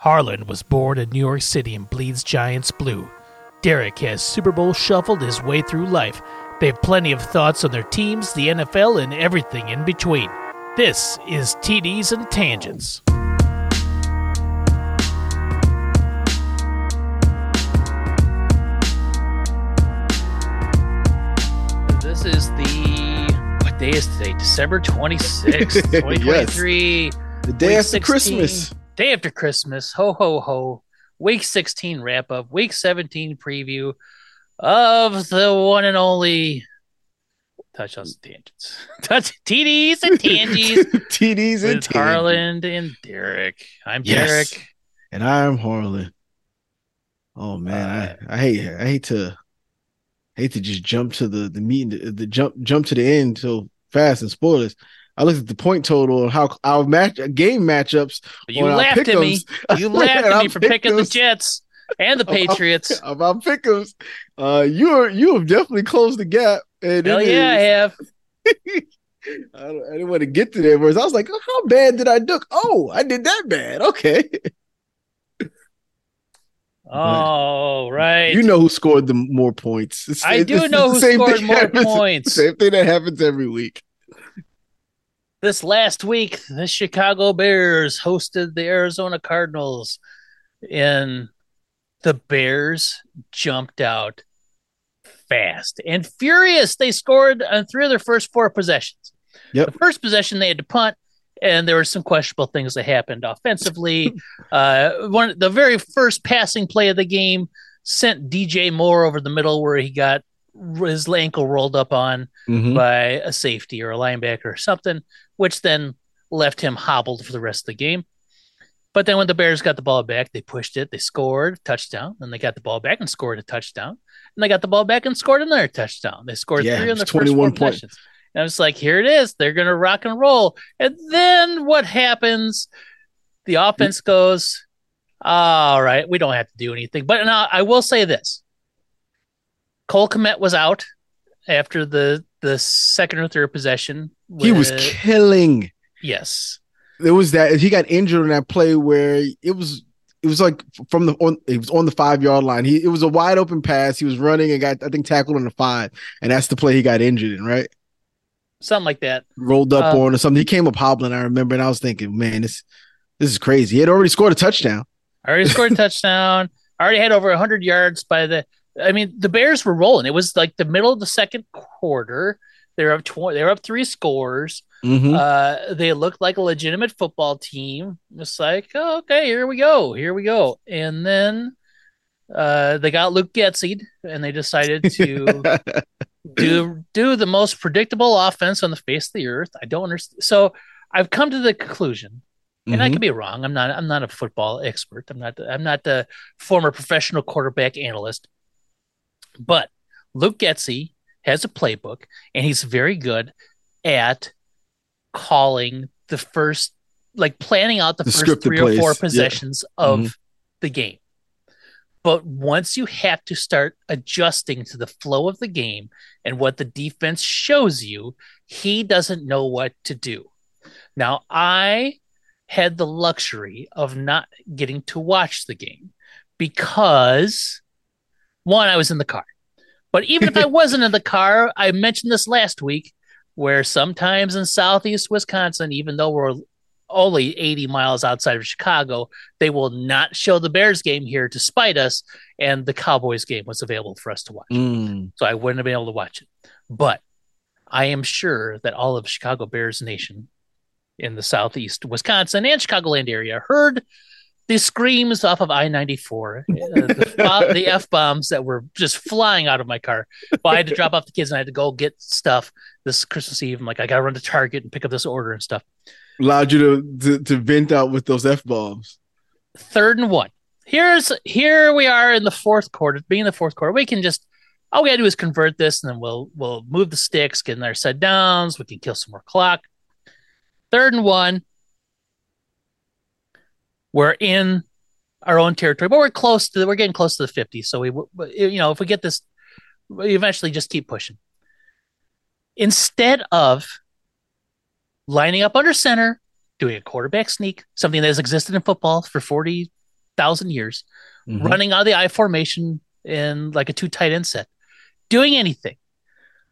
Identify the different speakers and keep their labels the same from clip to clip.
Speaker 1: Harland was born in New York City and bleeds Giants blue. Derek has Super Bowl shuffled his way through life. They have plenty of thoughts on their teams, the NFL, and everything in between. This is TDs and Tangents. This is the what day is today? December 26th, 2023.
Speaker 2: The day after Christmas.
Speaker 1: Day after Christmas. Ho ho ho. Week 16 wrap up. Week 17 preview of the one and only touchdowns and tangents. Touch TDs and tangies
Speaker 2: TDs and
Speaker 1: Harland and Derek. I'm
Speaker 2: Yes.
Speaker 1: Derek.
Speaker 2: And I'm Harland. Oh man,
Speaker 1: Uh,
Speaker 2: I, I hate I hate to hate to just jump to the the meeting the, the jump jump to the end so fast and spoil this. I looked at the point total and how our match game matchups.
Speaker 1: You laughed at me. You laughed at me for picking the Jets and the Patriots.
Speaker 2: Of our pickums, uh, you are you have definitely closed the gap. And
Speaker 1: Hell yeah, I have.
Speaker 2: I, don't, I didn't want to get to there, whereas I was like, oh, how bad did I do? Oh, I did that bad. Okay,
Speaker 1: Oh, right.
Speaker 2: you know who scored the more points. It's-
Speaker 1: I do know who scored more
Speaker 2: happens-
Speaker 1: points.
Speaker 2: Same thing that happens every week.
Speaker 1: This last week, the Chicago Bears hosted the Arizona Cardinals, and the Bears jumped out fast and furious. They scored on three of their first four possessions.
Speaker 2: Yep.
Speaker 1: The first possession they had to punt, and there were some questionable things that happened offensively. uh, one the very first passing play of the game sent DJ Moore over the middle where he got his ankle rolled up on
Speaker 2: Mhm.
Speaker 1: by a safety or a linebacker or something, which then left him hobbled for the rest of the game. But then when the Bears got the ball back, they pushed it, they scored touchdown, then they got the ball back and scored a touchdown, and they got the ball back and scored another touchdown. They scored
Speaker 2: Yeah,
Speaker 1: three on the first
Speaker 2: 21
Speaker 1: four
Speaker 2: point-
Speaker 1: possessions. And I was like, here it is. They're gonna rock and roll. And then what happens? The offense goes, all right, we don't have to do anything. But now I will say this. Cole Kmet was out after the the second or third possession.
Speaker 2: He was killing.
Speaker 1: yes.
Speaker 2: There was that he got injured on that play where it was it was like from the on it was on the five yard line. He it was a wide open pass. He was running and got I think tackled on the five, and that's the play he got injured in. Right,
Speaker 1: Something like that.
Speaker 2: rolled up
Speaker 1: Uh,
Speaker 2: on or something. He came up hobbling. I remember, and I was thinking, man, this this is crazy. He had already scored a touchdown.
Speaker 1: I already scored a touchdown. I already had over 100 yards by the I mean, the Bears were rolling. It was like the middle of the second quarter. They're up 20, they were up three scores.
Speaker 2: Mhm.
Speaker 1: Uh, they looked like a legitimate football team. It's like, oh, okay, here we go, here we go. And then uh, they got Luke Getzied, and they decided to do do the most predictable offense on the face of the earth. I don't understand. So I've come to the conclusion, and I
Speaker 2: Mhm.
Speaker 1: could be wrong. I'm not. I'm not a football expert. I'm not. I'm not the former professional quarterback analyst. But Luke Getsy has a playbook, and he's very good at calling the first, like planning out the,
Speaker 2: The
Speaker 1: first three or four
Speaker 2: plays, yeah.
Speaker 1: possessions of
Speaker 2: Mhm.
Speaker 1: the game. But once you have to start adjusting to the flow of the game and what the defense shows you, he doesn't know what to do. Now, I had the luxury of not getting to watch the game because one, I was in the car. But even if I wasn't in the car, I mentioned this last week where sometimes in southeast Wisconsin, even though we're only 80 miles outside of Chicago, they will not show the Bears game here to spite us. And the Cowboys game was available for us to watch.
Speaker 2: Mm.
Speaker 1: So I wouldn't have been able to watch it. But I am sure that all of Chicago Bears Nation in the southeast Wisconsin and Chicagoland area heard the screams off of I 94, uh, the, the F bombs that were just flying out of my car. Well, I had to drop off the kids and I had to go get stuff this Christmas Eve. I'm like, I got to run to Target and pick up this order and stuff.
Speaker 2: Allowed you to, to to vent out with those f bombs.
Speaker 1: third and one. Here's here we are in the fourth quarter. Being the fourth quarter, we can just all we gotta do is convert this, and then we'll we'll move the sticks, get in our set downs. We can kill some more clock. Third and one. We're in our own territory, but we're close to we're getting close to the fifty. So we you know if we get this, we eventually just keep pushing. Instead of lining up under center, doing a quarterback sneak, something that has existed in football for 40, thousand years, mm-hmm. running out of the I formation in like a two tight end set, doing anything.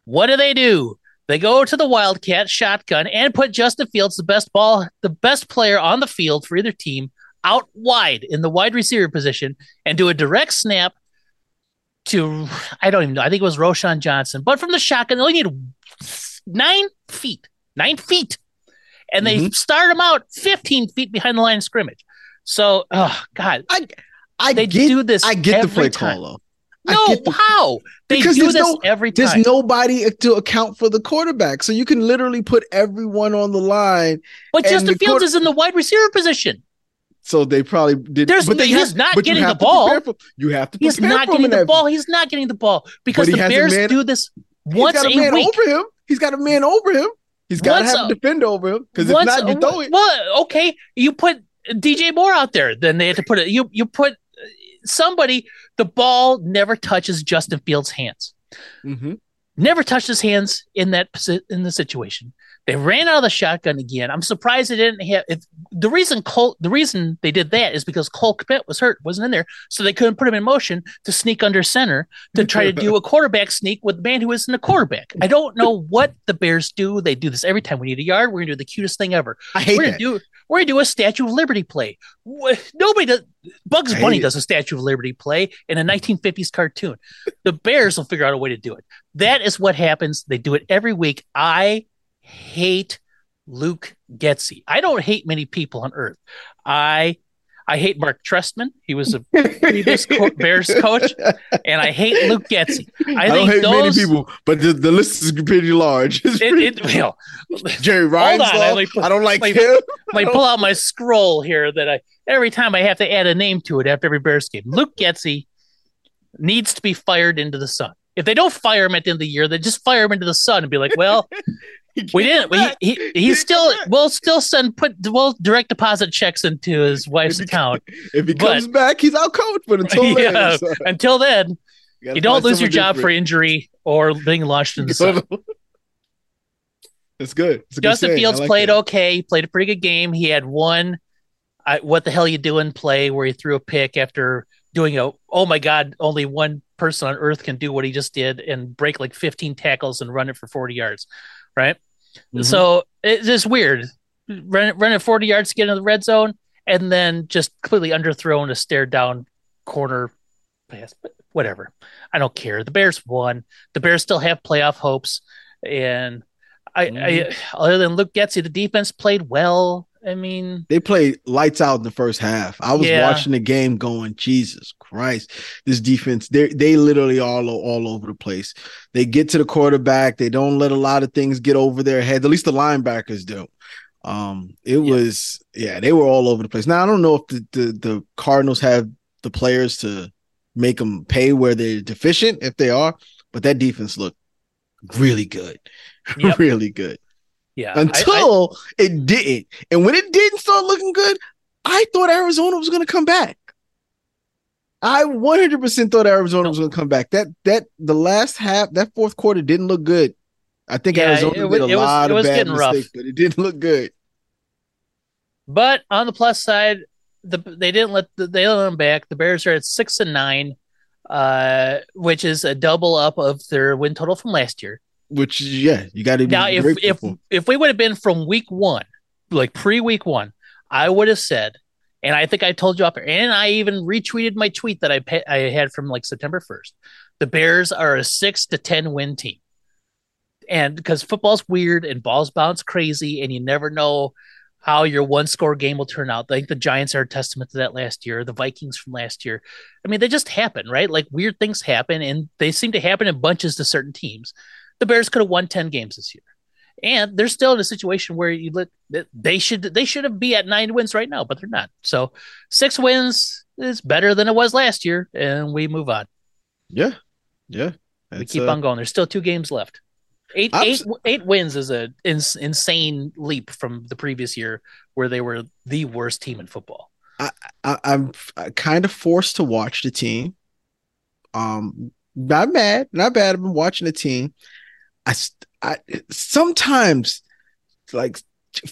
Speaker 1: What do they do? They go to the Wildcat shotgun and put Justin Fields, the best ball, the best player on the field for either team, out wide in the wide receiver position and do a direct snap to I don't even know. I think it was Roschon Johnson, but from the shotgun, they only need nine feet, nine feet, and they mm-hmm. start them out 15 feet behind the line of scrimmage. So, oh God,
Speaker 2: I I they get, do this. I get the play time. call though.
Speaker 1: No, the, how they because do this no, every
Speaker 2: time. There's nobody to account for the quarterback, so you can literally put everyone on the line.
Speaker 1: But Justin Fields quarter- is in the wide receiver position.
Speaker 2: So they probably did.
Speaker 1: There's, but he's have, not getting the ball.
Speaker 2: For, you have to.
Speaker 1: He's not getting the ball. He's not getting the ball because the Bears man, do this once a,
Speaker 2: man
Speaker 1: week.
Speaker 2: over him. He's got a man over him. He's got to have a, a defender over him because if not, you throw it.
Speaker 1: Well, okay, you put DJ Moore out there. Then they had to put it. You you put somebody. The ball never touches Justin Fields' hands. Mm-hmm. Never touched his hands in that in the situation. They ran out of the shotgun again. I'm surprised they didn't have. If, the reason Cole, the reason they did that is because Cole Kmet was hurt, wasn't in there, so they couldn't put him in motion to sneak under center to try to do a quarterback sneak with the man who isn't a quarterback. I don't know what the Bears do. They do this every time. We need a yard. We're gonna do the cutest thing ever.
Speaker 2: I hate
Speaker 1: we're
Speaker 2: gonna that.
Speaker 1: do we're gonna do a Statue of Liberty play. Nobody does. Bugs Bunny does a Statue of Liberty play in a 1950s cartoon. The Bears will figure out a way to do it. That is what happens. They do it every week. I hate Luke Getsy. I don't hate many people on earth. I I hate Mark Trestman. He was a previous co- Bears coach, and I hate Luke Getsy. I, I don't hate those,
Speaker 2: many people, but the, the list is pretty large. It's
Speaker 1: it,
Speaker 2: pretty,
Speaker 1: it, you know,
Speaker 2: Jerry Ryan. I, I, don't like
Speaker 1: let
Speaker 2: him.
Speaker 1: Me pull out my scroll here that I every time I have to add a name to it after every Bears game. Luke Getsy needs to be fired into the sun. If they don't fire him at the end of the year, they just fire him into the sun and be like, well, we didn't. We, he he still we'll still send put we'll direct deposit checks into his wife's
Speaker 2: if
Speaker 1: he, account.
Speaker 2: If he but, comes back, he's out coach. But until yeah, then,
Speaker 1: so. until then, you, you don't lose your job different. for injury or being launched in the sun.
Speaker 2: It's good.
Speaker 1: It's Justin good Fields like played that. okay. He played a pretty good game. He had one. I, what the hell you doing? Play where he threw a pick after doing a oh my god, only one person on earth can do what he just did and break like 15 tackles and run it for 40 yards, right? Mm-hmm. So it's just weird. Run, run it 40 yards to get into the red zone and then just completely underthrown a stare down corner pass. But whatever. I don't care. The Bears won. The Bears still have playoff hopes. And I, mm-hmm. I other than Luke Getsy, the defense played well. I mean,
Speaker 2: they played lights out in the first half. I was yeah. watching the game going, Jesus Christ, this defense, they they literally all all over the place. They get to the quarterback, they don't let a lot of things get over their head. At least the linebackers do. Um, it yeah. was yeah, they were all over the place. Now I don't know if the, the the Cardinals have the players to make them pay where they're deficient if they are, but that defense looked really good, yep. really good.
Speaker 1: Yeah.
Speaker 2: Until I, I, it didn't. And when it didn't start looking good, I thought Arizona was going to come back. I 100% thought Arizona was going to come back. That that the last half, that fourth quarter didn't look good. I think yeah, Arizona it, did a lot was, of bad mistakes, rough. but it didn't look good.
Speaker 1: But on the plus side, the they didn't let the, they let them back. The Bears are at six and nine, uh, which is a double up of their win total from last year.
Speaker 2: Which yeah, you got to
Speaker 1: now if if if we would have been from week one, like pre week one, I would have said, and I think I told you up there, and I even retweeted my tweet that I I had from like September first. The Bears are a six to ten win team, and because football's weird and balls bounce crazy, and you never know how your one score game will turn out. I think the Giants are a testament to that last year. The Vikings from last year. I mean, they just happen, right? Like weird things happen, and they seem to happen in bunches to certain teams the Bears could have won 10 games this year. And they're still in a situation where you look they should they should have be at nine wins right now, but they're not. So six wins is better than it was last year, and we move on.
Speaker 2: Yeah. Yeah.
Speaker 1: we keep uh, on going. There's still two games left. Eight, eight, eight wins is a ins, insane leap from the previous year where they were the worst team in football.
Speaker 2: I, I, I'm kind of forced to watch the team. Um, not bad, not bad. I've been watching the team. I, I sometimes like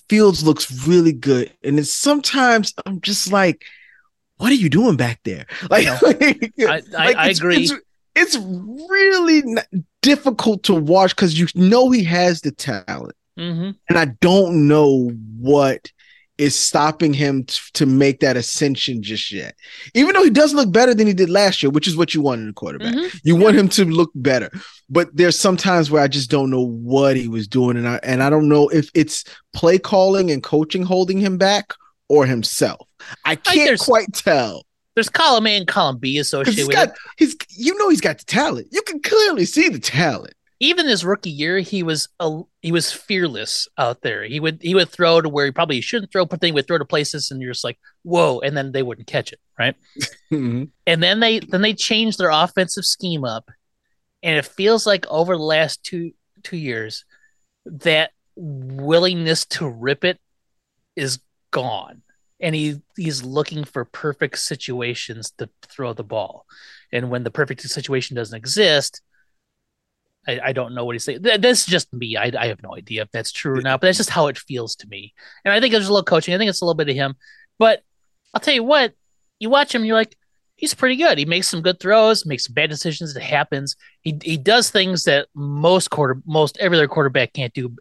Speaker 2: Fields looks really good, and it's sometimes I'm just like, what are you doing back there? Like,
Speaker 1: I,
Speaker 2: like,
Speaker 1: I, I, I agree.
Speaker 2: It's, it's really n- difficult to watch because you know he has the talent,
Speaker 1: hmm
Speaker 2: and I don't know what is stopping him t- to make that ascension just yet. Even though he does look better than he did last year, which is what you want in a quarterback.
Speaker 1: Mhm.
Speaker 2: You want him to look better. But there's some times where I just don't know what he was doing. And I and I don't know if it's play calling and coaching holding him back or himself. I can't quite tell.
Speaker 1: There's column A and column B associated
Speaker 2: he's
Speaker 1: with
Speaker 2: got
Speaker 1: it.
Speaker 2: he's you know he's got the talent. You can clearly see the talent.
Speaker 1: Even his rookie year, he was a, he was fearless out there. He would he would throw to where he probably shouldn't throw, but then he would throw to places, and you're just like, whoa, and then they wouldn't catch it, right?
Speaker 2: Mhm.
Speaker 1: And then they then they changed their offensive scheme up, and it feels like over the last two two years, that willingness to rip it is gone, and he he's looking for perfect situations to throw the ball, and when the perfect situation doesn't exist. I, I don't know what he's saying. Th- This is just me. I, I have no idea if that's true or not, but that's just how it feels to me. And I think there's a little coaching. I think it's a little bit of him. But I'll tell you what, you watch him, you're like, he's pretty good. He makes some good throws, makes some bad decisions. It happens. He he does things that most quarter most every other quarterback can't do,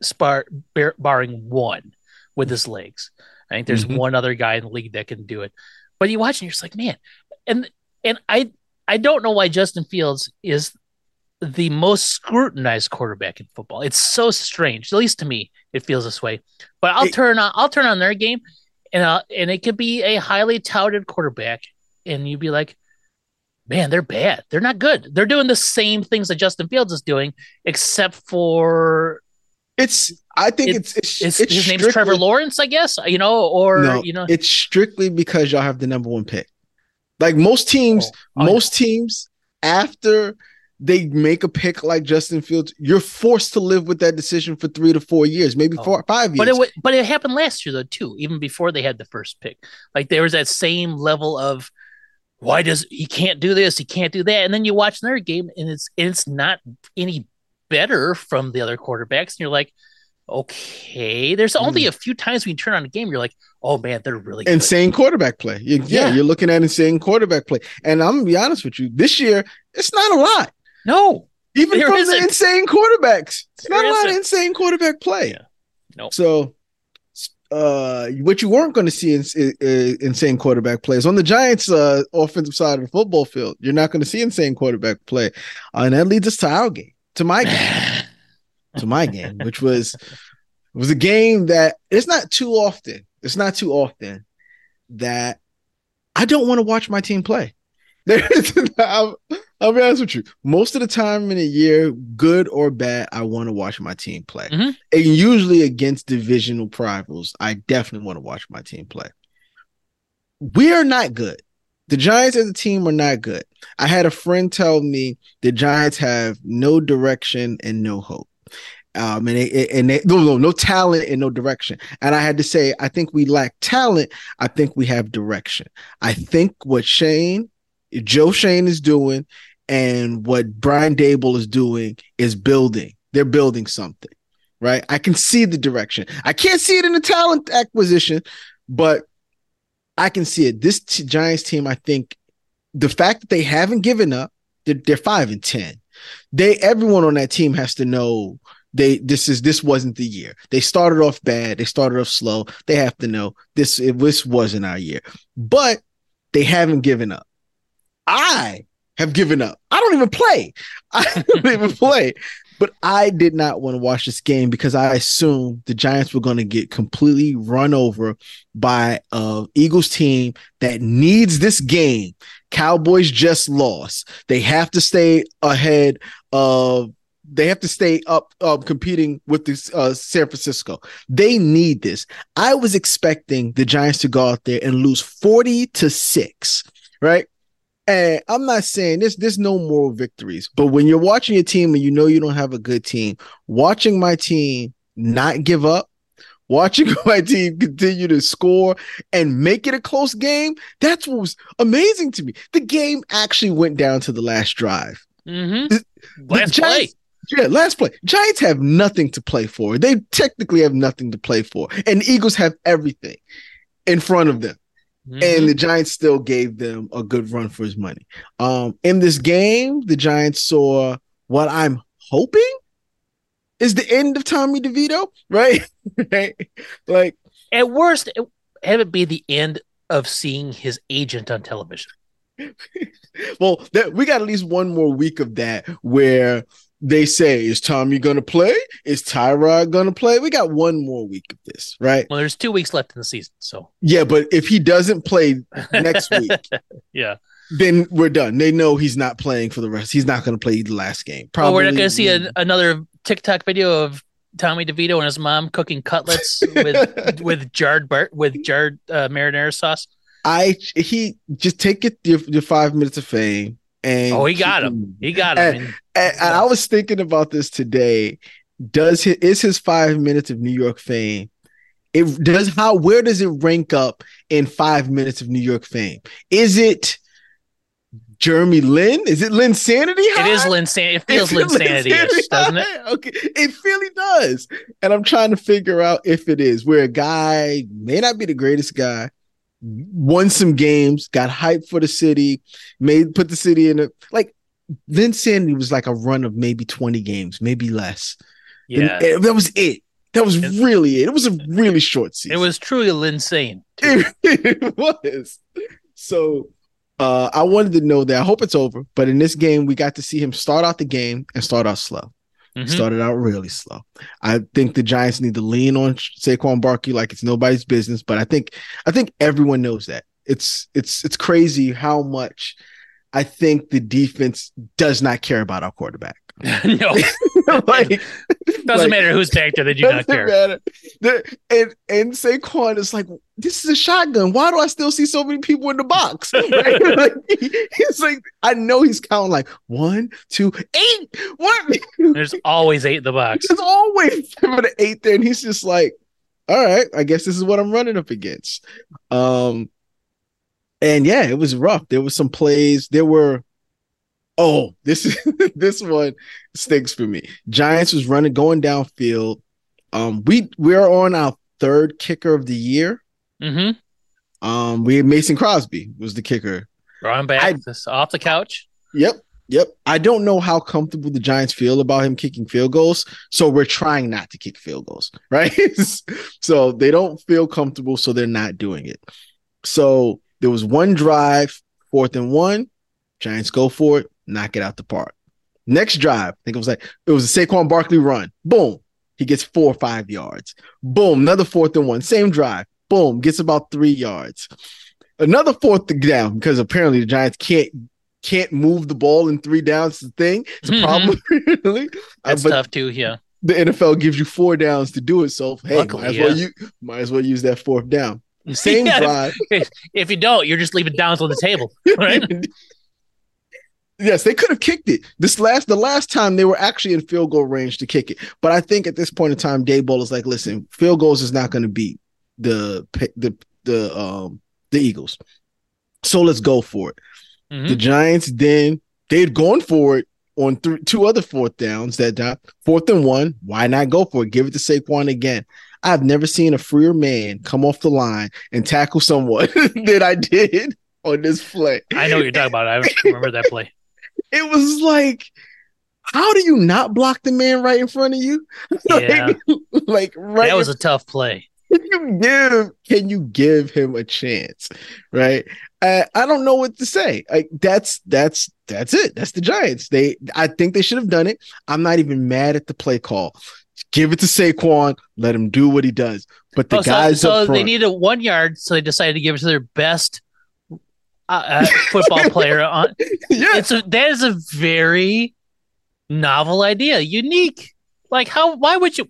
Speaker 1: spar, bar, barring one with his legs. I think there's
Speaker 2: Mhm.
Speaker 1: one other guy in the league that can do it. But you watch and you're just like, man, and and I I don't know why Justin Fields is the most scrutinized quarterback in football. It's so strange. At least to me, it feels this way. But I'll
Speaker 2: It-
Speaker 1: turn on I'll turn on their game, and uh, and it could be a highly touted quarterback, and you'd be like, man, they're bad. They're not good. They're doing the same things that Justin Fields is doing, except for
Speaker 2: It's I think
Speaker 1: It's-
Speaker 2: it's it's,
Speaker 1: it's, his name's Trevor Lawrence, I guess. You know, or
Speaker 2: No,
Speaker 1: you know,
Speaker 2: it's strictly because y'all have the number one pick. Like most teams,
Speaker 1: Oh, know.
Speaker 2: most teams after they make a pick like Justin Fields, you're forced to live with that decision for three to four years, maybe
Speaker 1: Oh.
Speaker 2: four, five years.
Speaker 1: But it but it happened last year though too, even before they had the first pick. Like there was that same level of why does he can't do this, he can't do that, and then you watch another game and it's it's not any better from the other quarterbacks, and you're like, okay. There's hmm. only a few times when you turn on a game, you're like, oh man, they're really good.
Speaker 2: insane quarterback play. You- yeah,
Speaker 1: Yeah.
Speaker 2: you're looking at insane quarterback play. And I'm gonna be honest with you, this year it's not a lot.
Speaker 1: No,
Speaker 2: Even
Speaker 1: There
Speaker 2: from the
Speaker 1: isn't.
Speaker 2: insane quarterbacks. It's
Speaker 1: There
Speaker 2: not a lot of insane quarterback play.
Speaker 1: Yeah. Nope.
Speaker 2: So uh what you weren't going to see in, in, insane quarterback plays on the Giants uh offensive side of the football field. You're not going to see insane quarterback play. Uh, and that leads us to our game. To my game. to my game, which was was a game that it's not too often. It's not too often that I don't want to watch my team play. There's, I'll, I'll be honest with you. Most of the time in a year, good or bad, I want to watch my team play.
Speaker 1: Mhm.
Speaker 2: And usually against divisional rivals, I definitely want to watch my team play. We are not good. The Giants as a team are not good. I had a friend tell me the Giants have no direction and no hope. Um, and they, and they, no, no, no talent and no direction. And I had to say, I think we lack talent. I think we have direction. I think what Schoen, Joe Schoen is doing and what Brian Daboll is doing is building. They're building something, right? I can see the direction. I can't see it in the talent acquisition, but I can see it. This t- Giants team, I think the fact that they haven't given up, they're, they're five and 10. They, everyone on that team has to know they this is this wasn't the year. They started off bad. They started off slow. They have to know this it, this wasn't our year. But they haven't given up. I have given up. I don't even play. I don't even play. But I did not want to watch this game because I assumed the Giants were going to get completely run over by a Eagles team that needs this game. Cowboys just lost. They have to stay ahead of they have to stay up um, competing with this uh, San Francisco. They need this. I was expecting the Giants to go out there and lose 40 to 6, right? And I'm not saying there's there's no moral victories, but when you're watching your team and you know you don't have a good team, watching my team not give up, watching my team continue to score and make it a close game, that's what was amazing to me. The game actually went down to the last drive.
Speaker 1: Mm-hmm.
Speaker 2: The-
Speaker 1: Last
Speaker 2: the
Speaker 1: play.
Speaker 2: Giants- Yeah, last play. Giants have nothing to play for. They technically have nothing to play for. And the Eagles have everything in front of them. Mm-hmm. And the Giants still gave them a good run for his money. Um, in this game, the Giants saw what I'm hoping is the end of Tommy DeVito, right? right? Like
Speaker 1: at worst, it, have it be the end of seeing his agent on television.
Speaker 2: well, that, we got at least one more week of that where they say, "Is Tommy gonna play? Is Tyrod gonna play?" We got one more week of this, right?
Speaker 1: Well, there's two weeks left in the season, so
Speaker 2: yeah. But if he doesn't play next week,
Speaker 1: yeah,
Speaker 2: then we're done. They know he's not playing for the rest. He's not going to play the last game.
Speaker 1: Probably. we're not going to see a, another TikTok video of Tommy DeVito and his mom cooking cutlets with with jarred bar- with jarred uh, marinara sauce.
Speaker 2: I he just take it your, your five minutes of fame and
Speaker 1: oh he got him he got him
Speaker 2: and, and, and, I was thinking about this today. Does his, is his five minutes of New York fame? It does how where does it rank up in five minutes of New York fame? Is it Jeremy Lin? Is it Linsanity?
Speaker 1: High? It is Linsanity. It feels Linsanity, doesn't it?
Speaker 2: Okay, it really does. And I'm trying to figure out if it is where a guy may not be the greatest guy, won some games, got hyped for the city, made put the city in a like. then Sandy was like a run of maybe 20 games, maybe less.
Speaker 1: Yeah,
Speaker 2: and that was it. That was really it. It was a really short season.
Speaker 1: It was truly Linsane.
Speaker 2: It, it was. So uh, I wanted to know that. I hope it's over. But in this game, we got to see him start out the game and start out slow. Mm-hmm. Started out really slow. I think the Giants need to lean on Saquon Barkley like it's nobody's business. But I think I think everyone knows that. It's it's it's crazy how much I think the defense does not care about our quarterback.
Speaker 1: no, like doesn't like, matter who's back there. They do not care. Matter.
Speaker 2: And and Saquon is like, this is a shotgun. Why do I still see so many people in the box? Right? like, he's like, I know he's counting like one, two, eight. What?
Speaker 1: There's always eight in the box.
Speaker 2: There's always seven to eight there, and he's just like, all right, I guess this is what I'm running up against. Um, and yeah, it was rough. There were some plays. There were oh, this is this one stinks for me. Giants was running going downfield. Um, we we're on our third kicker of the year.
Speaker 1: Mm-hmm.
Speaker 2: Um, we had Mason Crosby was the kicker.
Speaker 1: Run back I, off the couch.
Speaker 2: Yep. Yep. I don't know how comfortable the Giants feel about him kicking field goals. So we're trying not to kick field goals, right? so they don't feel comfortable, so they're not doing it. So there was one drive, fourth and one. Giants go for it knock it out the park. Next drive, I think it was like it was a Saquon Barkley run. Boom, he gets four or five yards. Boom, another fourth and one, same drive. Boom, gets about three yards. Another fourth down because apparently the Giants can't can't move the ball in three downs. The thing, it's a mm-hmm. problem. really,
Speaker 1: that's uh, tough too. Yeah,
Speaker 2: the NFL gives you four downs to do it. So hey, Luckily, might as yeah. well you might as well use that fourth down. Same yeah, drive.
Speaker 1: If, if, you don't, you're just leaving downs on the table, right?
Speaker 2: Yes, they could have kicked it. This last the last time they were actually in field goal range to kick it. But I think at this point in time, Daboll is like, listen, field goals is not going to beat the the the um the Eagles. So let's go for it. Mm-hmm. The Giants then they had gone for it on th- two other fourth downs that time. Fourth and one, why not go for it? Give it to Saquon again. I've never seen a freer man come off the line and tackle someone than I did on this play.
Speaker 1: I know what you're talking about. I remember that play
Speaker 2: it was like, how do you not block the man right in front of you?
Speaker 1: Yeah.
Speaker 2: like, like right.
Speaker 1: That was a tough play.
Speaker 2: Can you give? Can you give him a chance? Right. Uh, I don't know what to say. Like that's that's that's it. That's the Giants. They I think they should have done it. I'm not even mad at the play call. Give it to Saquon. Let him do what he does. But the oh, guys,
Speaker 1: so, so they needed one yard, so they decided to give it to their best uh, football player on. yeah, it's a that is a very novel idea, unique. Like how? Why would you?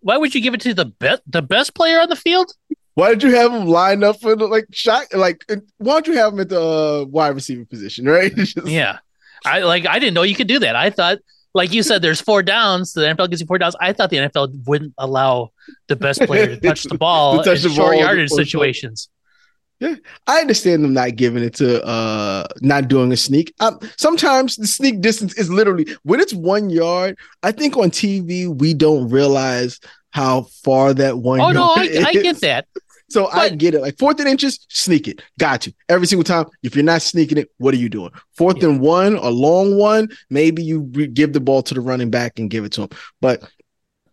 Speaker 1: Why would you give it to the best the best player on the field?
Speaker 2: Why did you have him line up for the like shot? Like, why don't you have him at the uh, wide receiver position? Right?
Speaker 1: Just... Yeah, I like. I didn't know you could do that. I thought, like you said, there's four downs. The NFL gives you four downs. I thought the NFL wouldn't allow the best player to touch the ball touch in the short ball yardage situations.
Speaker 2: Yeah, I understand them not giving it to uh not doing a sneak. Um, sometimes the sneak distance is literally when it's one yard. I think on TV we don't realize how far that one.
Speaker 1: Oh no, I, I, get that.
Speaker 2: So I get it. Like fourth and inches, sneak it. Got you Every single time. If you're not sneaking it, what are you doing? Fourth
Speaker 1: Yeah.
Speaker 2: and one, a long one, maybe you re- give the ball to the running back and give it to him. But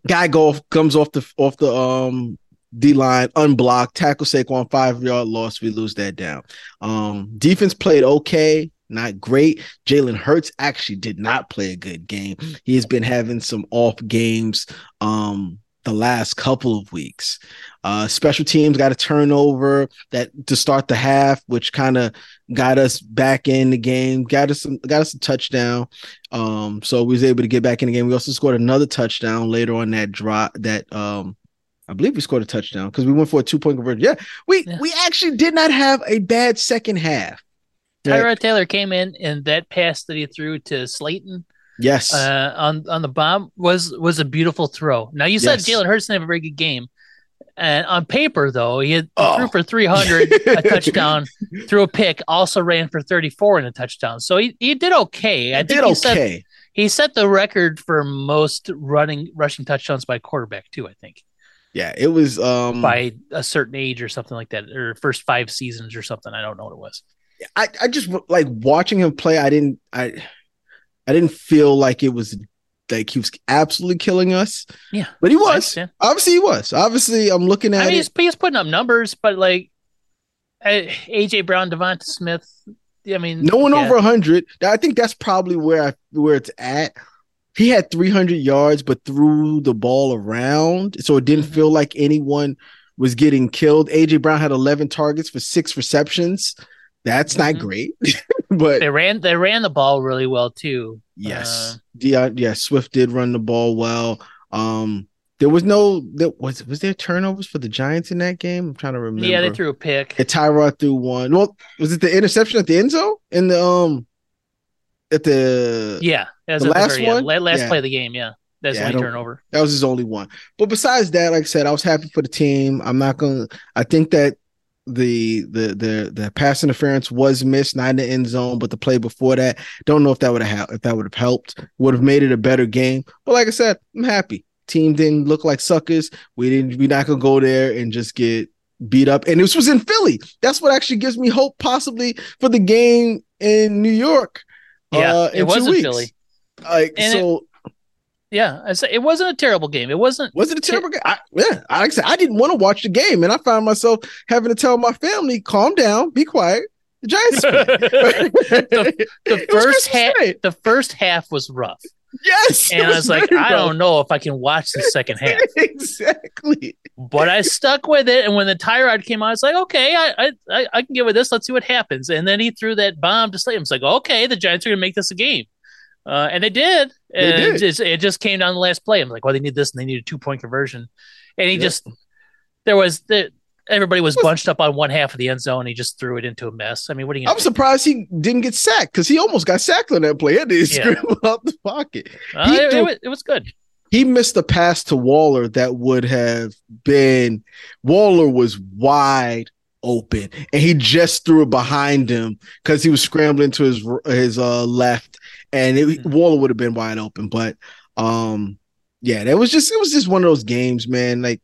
Speaker 2: guy golf comes off the off the um D line, unblocked, tackle Saquon, five yard loss. We lose that down. Um, defense played okay, not great. Jalen Hurts actually did not play a good game. He has been having some off games um the last couple of weeks. Uh special teams got a turnover that to start the half, which kind of got us back in the game, got us some got us a touchdown. Um, so we was able to get back in the game. We also scored another touchdown later on that drop that um I believe we scored a touchdown because we went for a two point conversion. Yeah, we
Speaker 1: Yeah.
Speaker 2: we actually did not have a bad second half. Right.
Speaker 1: Tyrod Taylor came in and that pass that he threw to Slayton
Speaker 2: Yes.
Speaker 1: uh, on on the bomb was was a beautiful throw. Now you said
Speaker 2: Yes.
Speaker 1: Jalen Hurts didn't have a very good game, and on paper though he, had,
Speaker 2: Oh.
Speaker 1: threw for three hundred, a touchdown, threw a pick, also ran for thirty four in a touchdown. So he, he did okay. I think
Speaker 2: did
Speaker 1: he set
Speaker 2: okay.
Speaker 1: he set the record for most running rushing touchdowns by quarterback too. I think
Speaker 2: Yeah, it was um
Speaker 1: by a certain age or something like that, or first five seasons or something. I don't know what it was.
Speaker 2: I, I just like watching him play. I didn't I I didn't feel like it was like he was absolutely killing us.
Speaker 1: Yeah,
Speaker 2: But he was. Obviously he was. Obviously I'm looking at
Speaker 1: I mean,
Speaker 2: it.
Speaker 1: he's, he's putting up numbers, but like uh, AJ Brown, Devonta Smith. I mean,
Speaker 2: No one
Speaker 1: yeah,
Speaker 2: over 100. I think that's probably where I where it's at. He had 300 yards, but threw the ball around, so it didn't
Speaker 1: Mhm.
Speaker 2: feel like anyone was getting killed. AJ Brown had 11 targets for six receptions. That's not
Speaker 1: Mhm.
Speaker 2: great, but
Speaker 1: They ran they ran the ball really well too.
Speaker 2: yes,
Speaker 1: Uh,
Speaker 2: yeah, yeah. Swift did run the ball well. Um, there was no there was was there turnovers for the Giants in that game? I'm trying to remember.
Speaker 1: Yeah, they threw a pick.
Speaker 2: Yeah, Tyrod threw one. Well, was it the interception at the end zone in the um at the
Speaker 1: Yeah, was
Speaker 2: The last one?
Speaker 1: La- last
Speaker 2: Yeah.
Speaker 1: play of the game. Yeah, that's
Speaker 2: Yeah,
Speaker 1: only turnover.
Speaker 2: That was his only one. But besides that, like I said, I was happy for the team. I'm not gonna. I think that the the the the pass interference was missed, not in the end zone, but the play before that. Don't know if that would have if that would have helped. Would have made it a better game. But like I said, I'm happy. Team didn't look like suckers. We didn't. We're not gonna go there and just get beat up. And this was in Philly. That's what actually gives me hope, possibly for the game in New York.
Speaker 1: Yeah,
Speaker 2: uh,
Speaker 1: it was
Speaker 2: two
Speaker 1: in
Speaker 2: weeks.
Speaker 1: Philly.
Speaker 2: Like
Speaker 1: And
Speaker 2: so.
Speaker 1: Yeah, I say it wasn't a terrible game. It wasn't.
Speaker 2: Was it a terrible game? I, yeah, I said, I didn't want to watch the game, and I found myself having to tell my family, "Calm down, be quiet." The Giants.
Speaker 1: the, the first half. The first half was rough,
Speaker 2: yes, it
Speaker 1: and I was like, I
Speaker 2: rough.
Speaker 1: don't know if I can watch the second half.
Speaker 2: exactly.
Speaker 1: but I stuck with it. And when the Tyrod came out, I was like, okay, I, I I can get with this. Let's see what happens. And then he threw that bomb to Slayton. It's like, okay, the Giants are going to make this a game. Uh, and they did.
Speaker 2: They
Speaker 1: And
Speaker 2: did.
Speaker 1: It, just, it just came down the last play. I'm like, well, they need this and they need a two point conversion. And he
Speaker 2: Yep.
Speaker 1: just, there was, the, everybody was
Speaker 2: Was-
Speaker 1: bunched up on one half of the end zone. He just threw it into a mess. I mean, what are you
Speaker 2: I'm surprised he didn't get sacked because he almost got sacked on that play. Had to
Speaker 1: Yeah.
Speaker 2: scramble out the pocket.
Speaker 1: uh, it,
Speaker 2: threw-
Speaker 1: it, was, it was good.
Speaker 2: He missed a pass to Waller that would have been. Waller was wide open, and he just threw it behind him because he was scrambling to his his uh, left, and it,
Speaker 1: Mhm.
Speaker 2: Waller would have been wide open. But um, yeah, that was just it was just one of those games, man. Like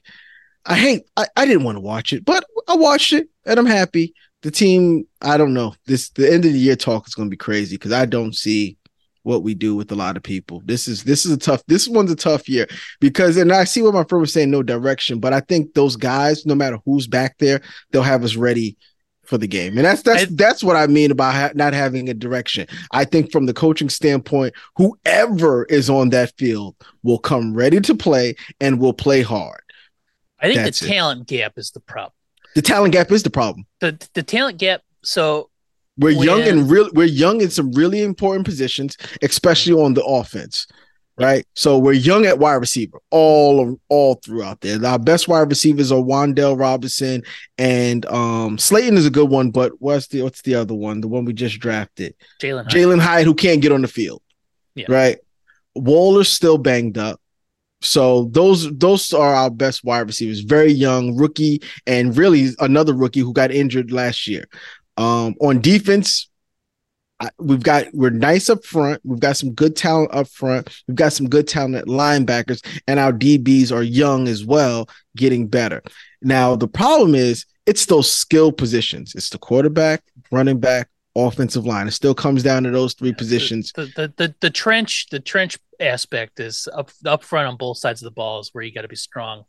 Speaker 2: I hate, I, I didn't want to watch it, but I watched it, and I'm happy. The team, I don't know. This the end of the year talk is going to be crazy because I don't see what we do with a lot of people. This is this is a tough. This one's a tough year because, and I see what my friend was saying, no direction. But I think those guys, no matter who's back there, they'll have us ready for the game, and that's that's
Speaker 1: I-
Speaker 2: that's what I mean about ha- not having a direction. I think from the coaching standpoint, whoever is on that field will come ready to play and will play hard.
Speaker 1: I think
Speaker 2: That's
Speaker 1: the
Speaker 2: it.
Speaker 1: talent gap is the problem.
Speaker 2: The talent gap is the problem.
Speaker 1: The, the talent gap. So
Speaker 2: We're young
Speaker 1: When-
Speaker 2: and real. We're young in some really important positions, especially on the offense. Right, so we're young at wide receiver, all all throughout there. Our best wide receivers are Wan'Dale Robinson and um Slayton is a good one, but what's the what's the other one? The one we just drafted,
Speaker 1: Jalen
Speaker 2: Jalin Hyatt, who can't get on the field.
Speaker 1: Yeah.
Speaker 2: Right, Waller's still banged up. So those those are our best wide receivers. Very young rookie, and really another rookie who got injured last year. Um, on defense, we've got we're nice up front. We've got some good talent up front. We've got some good talent at linebackers, and our DBs are young as well, getting better. Now the problem is it's those skill positions. It's the quarterback, running back, offensive line. It still comes down to those three positions.
Speaker 1: The the the, the trench the trench aspect is up up front on both sides of the ball is where you got to be strong.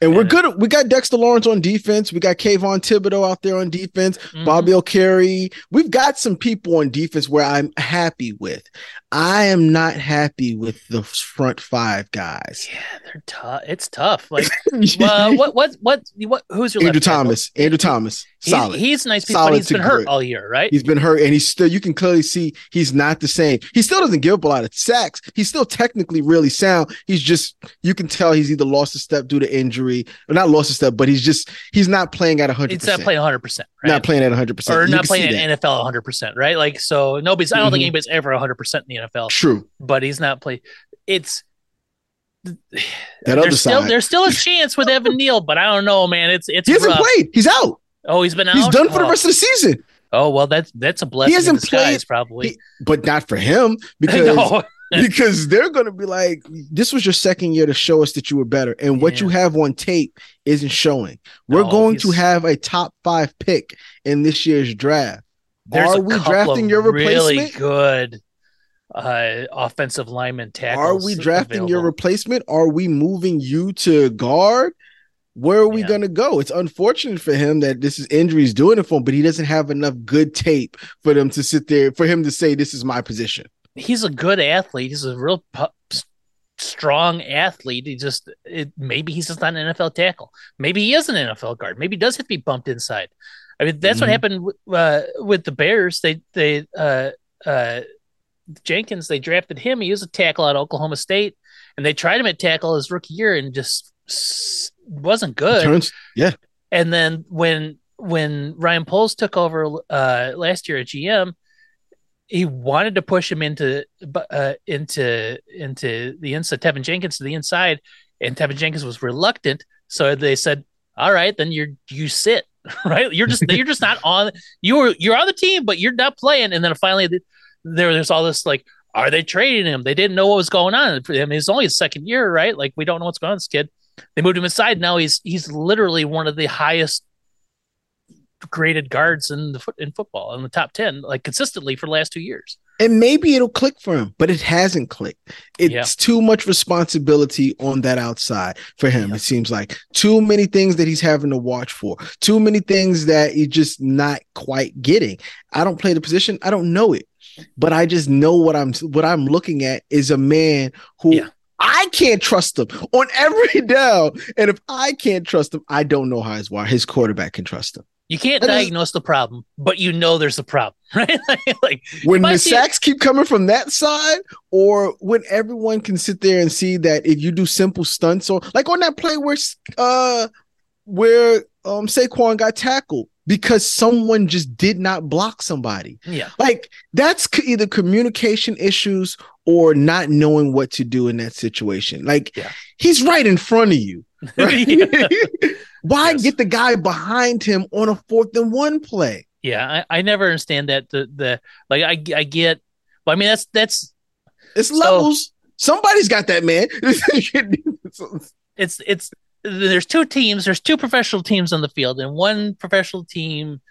Speaker 2: And we're good. We got Dexter Lawrence on defense. We got Kayvon Thibodeaux out there on defense. Mm-hmm. Bobby Okereke. We've got some people on defense where I'm happy with. I am not happy with the front five guys.
Speaker 1: Yeah, they're tough. It's tough. Like, uh, what, what, what, what? Who's your
Speaker 2: Andrew Thomas? Tackle? Andrew Thomas. Solid.
Speaker 1: He's, he's nice, Solid but he's been hurt all year, right?
Speaker 2: He's been hurt, and he's still. You can clearly see he's not the same. He still doesn't give up a lot of sacks. He's still technically really sound. He's just. You can tell he's either lost a step due to injury, or not lost a step, but he's just. He's not playing at hundred.
Speaker 1: He's not playing hundred percent.
Speaker 2: Not playing at hundred percent,
Speaker 1: or you not playing at NFL hundred percent, right? Like so, nobody's. I don't mm-hmm. think anybody's ever hundred percent in the NFL.
Speaker 2: True
Speaker 1: but he's not playing. It's
Speaker 2: that
Speaker 1: there's
Speaker 2: other
Speaker 1: still
Speaker 2: side.
Speaker 1: there's still a chance with Evan Neal, but I don't know, man. It's it's
Speaker 2: he hasn't
Speaker 1: rough.
Speaker 2: played. He's out.
Speaker 1: Oh, he's been out.
Speaker 2: He's done for
Speaker 1: oh.
Speaker 2: the rest of the season.
Speaker 1: Oh well, that's that's a blessing. He hasn't played, probably,
Speaker 2: he, but not for him because because they're going to be like, this was your second year to show us that you were better, and what you have on tape isn't showing. We're no, going to have a top five pick in this year's draft.
Speaker 1: There's Are we drafting your replacement? Really good uh, offensive lineman tackles.
Speaker 2: Are we drafting available. your replacement? Are we moving you to guard? Where are we yeah. going to go? It's unfortunate for him that this is injuries doing it for him, but he doesn't have enough good tape for them to sit there for him to say this is my position.
Speaker 1: He's a good athlete. He's a real pu- strong athlete. He just it, maybe he's just not an NFL tackle. Maybe he is an NFL guard. Maybe he does have to be bumped inside. I mean, that's mm-hmm. what happened uh, with the Bears. They they uh, uh, Jenkins, they drafted him. He was a tackle at Oklahoma State, and they tried him at tackle his rookie year and just wasn't good. Turns,
Speaker 2: yeah.
Speaker 1: And then when when Ryan Poles took over uh, last year at GM, he wanted to push him into uh, into into the inside, Teven Jenkins to the inside, and Teven Jenkins was reluctant. So they said, "All right, then you're you sit." Right, you're just you're just not on. You were you're on the team, but you're not playing. And then finally, there there's all this like are they trading him? They didn't know what was going on. I mean, it's only his second year, right? Like we don't know what's going on with this kid. They moved him aside. Now he's he's literally one of the highest graded guards in the foot in football in the top ten, like consistently for the last two years.
Speaker 2: And maybe it'll click for him, but it hasn't clicked. It's yeah. too much responsibility on that outside for him. Yeah. It seems like too many things that he's having to watch for, too many things that he's just not quite getting. I don't play the position. I don't know it but I just know what I'm what I'm looking at is a man who yeah. I can't trust him on every down. And if I can't trust him, I don't know how his his quarterback can trust him.
Speaker 1: You can't that diagnose is, the problem, but you know there's a problem, right? like
Speaker 2: when the sacks it, keep coming from that side, or when everyone can sit there and see that if you do simple stunts, or like on that play where uh where um Saquon got tackled, because someone just did not block somebody.
Speaker 1: Yeah.
Speaker 2: Like that's either communication issues or not knowing what to do in that situation. Like yeah. he's right in front of you. Right? Why yes. get the guy behind him on a fourth and one play?
Speaker 1: Yeah, I, I never understand that. The the like I I get but I mean that's that's
Speaker 2: it's so, levels. Somebody's got that man.
Speaker 1: it's it's there's two teams, there's two professional teams on the field, and one professional team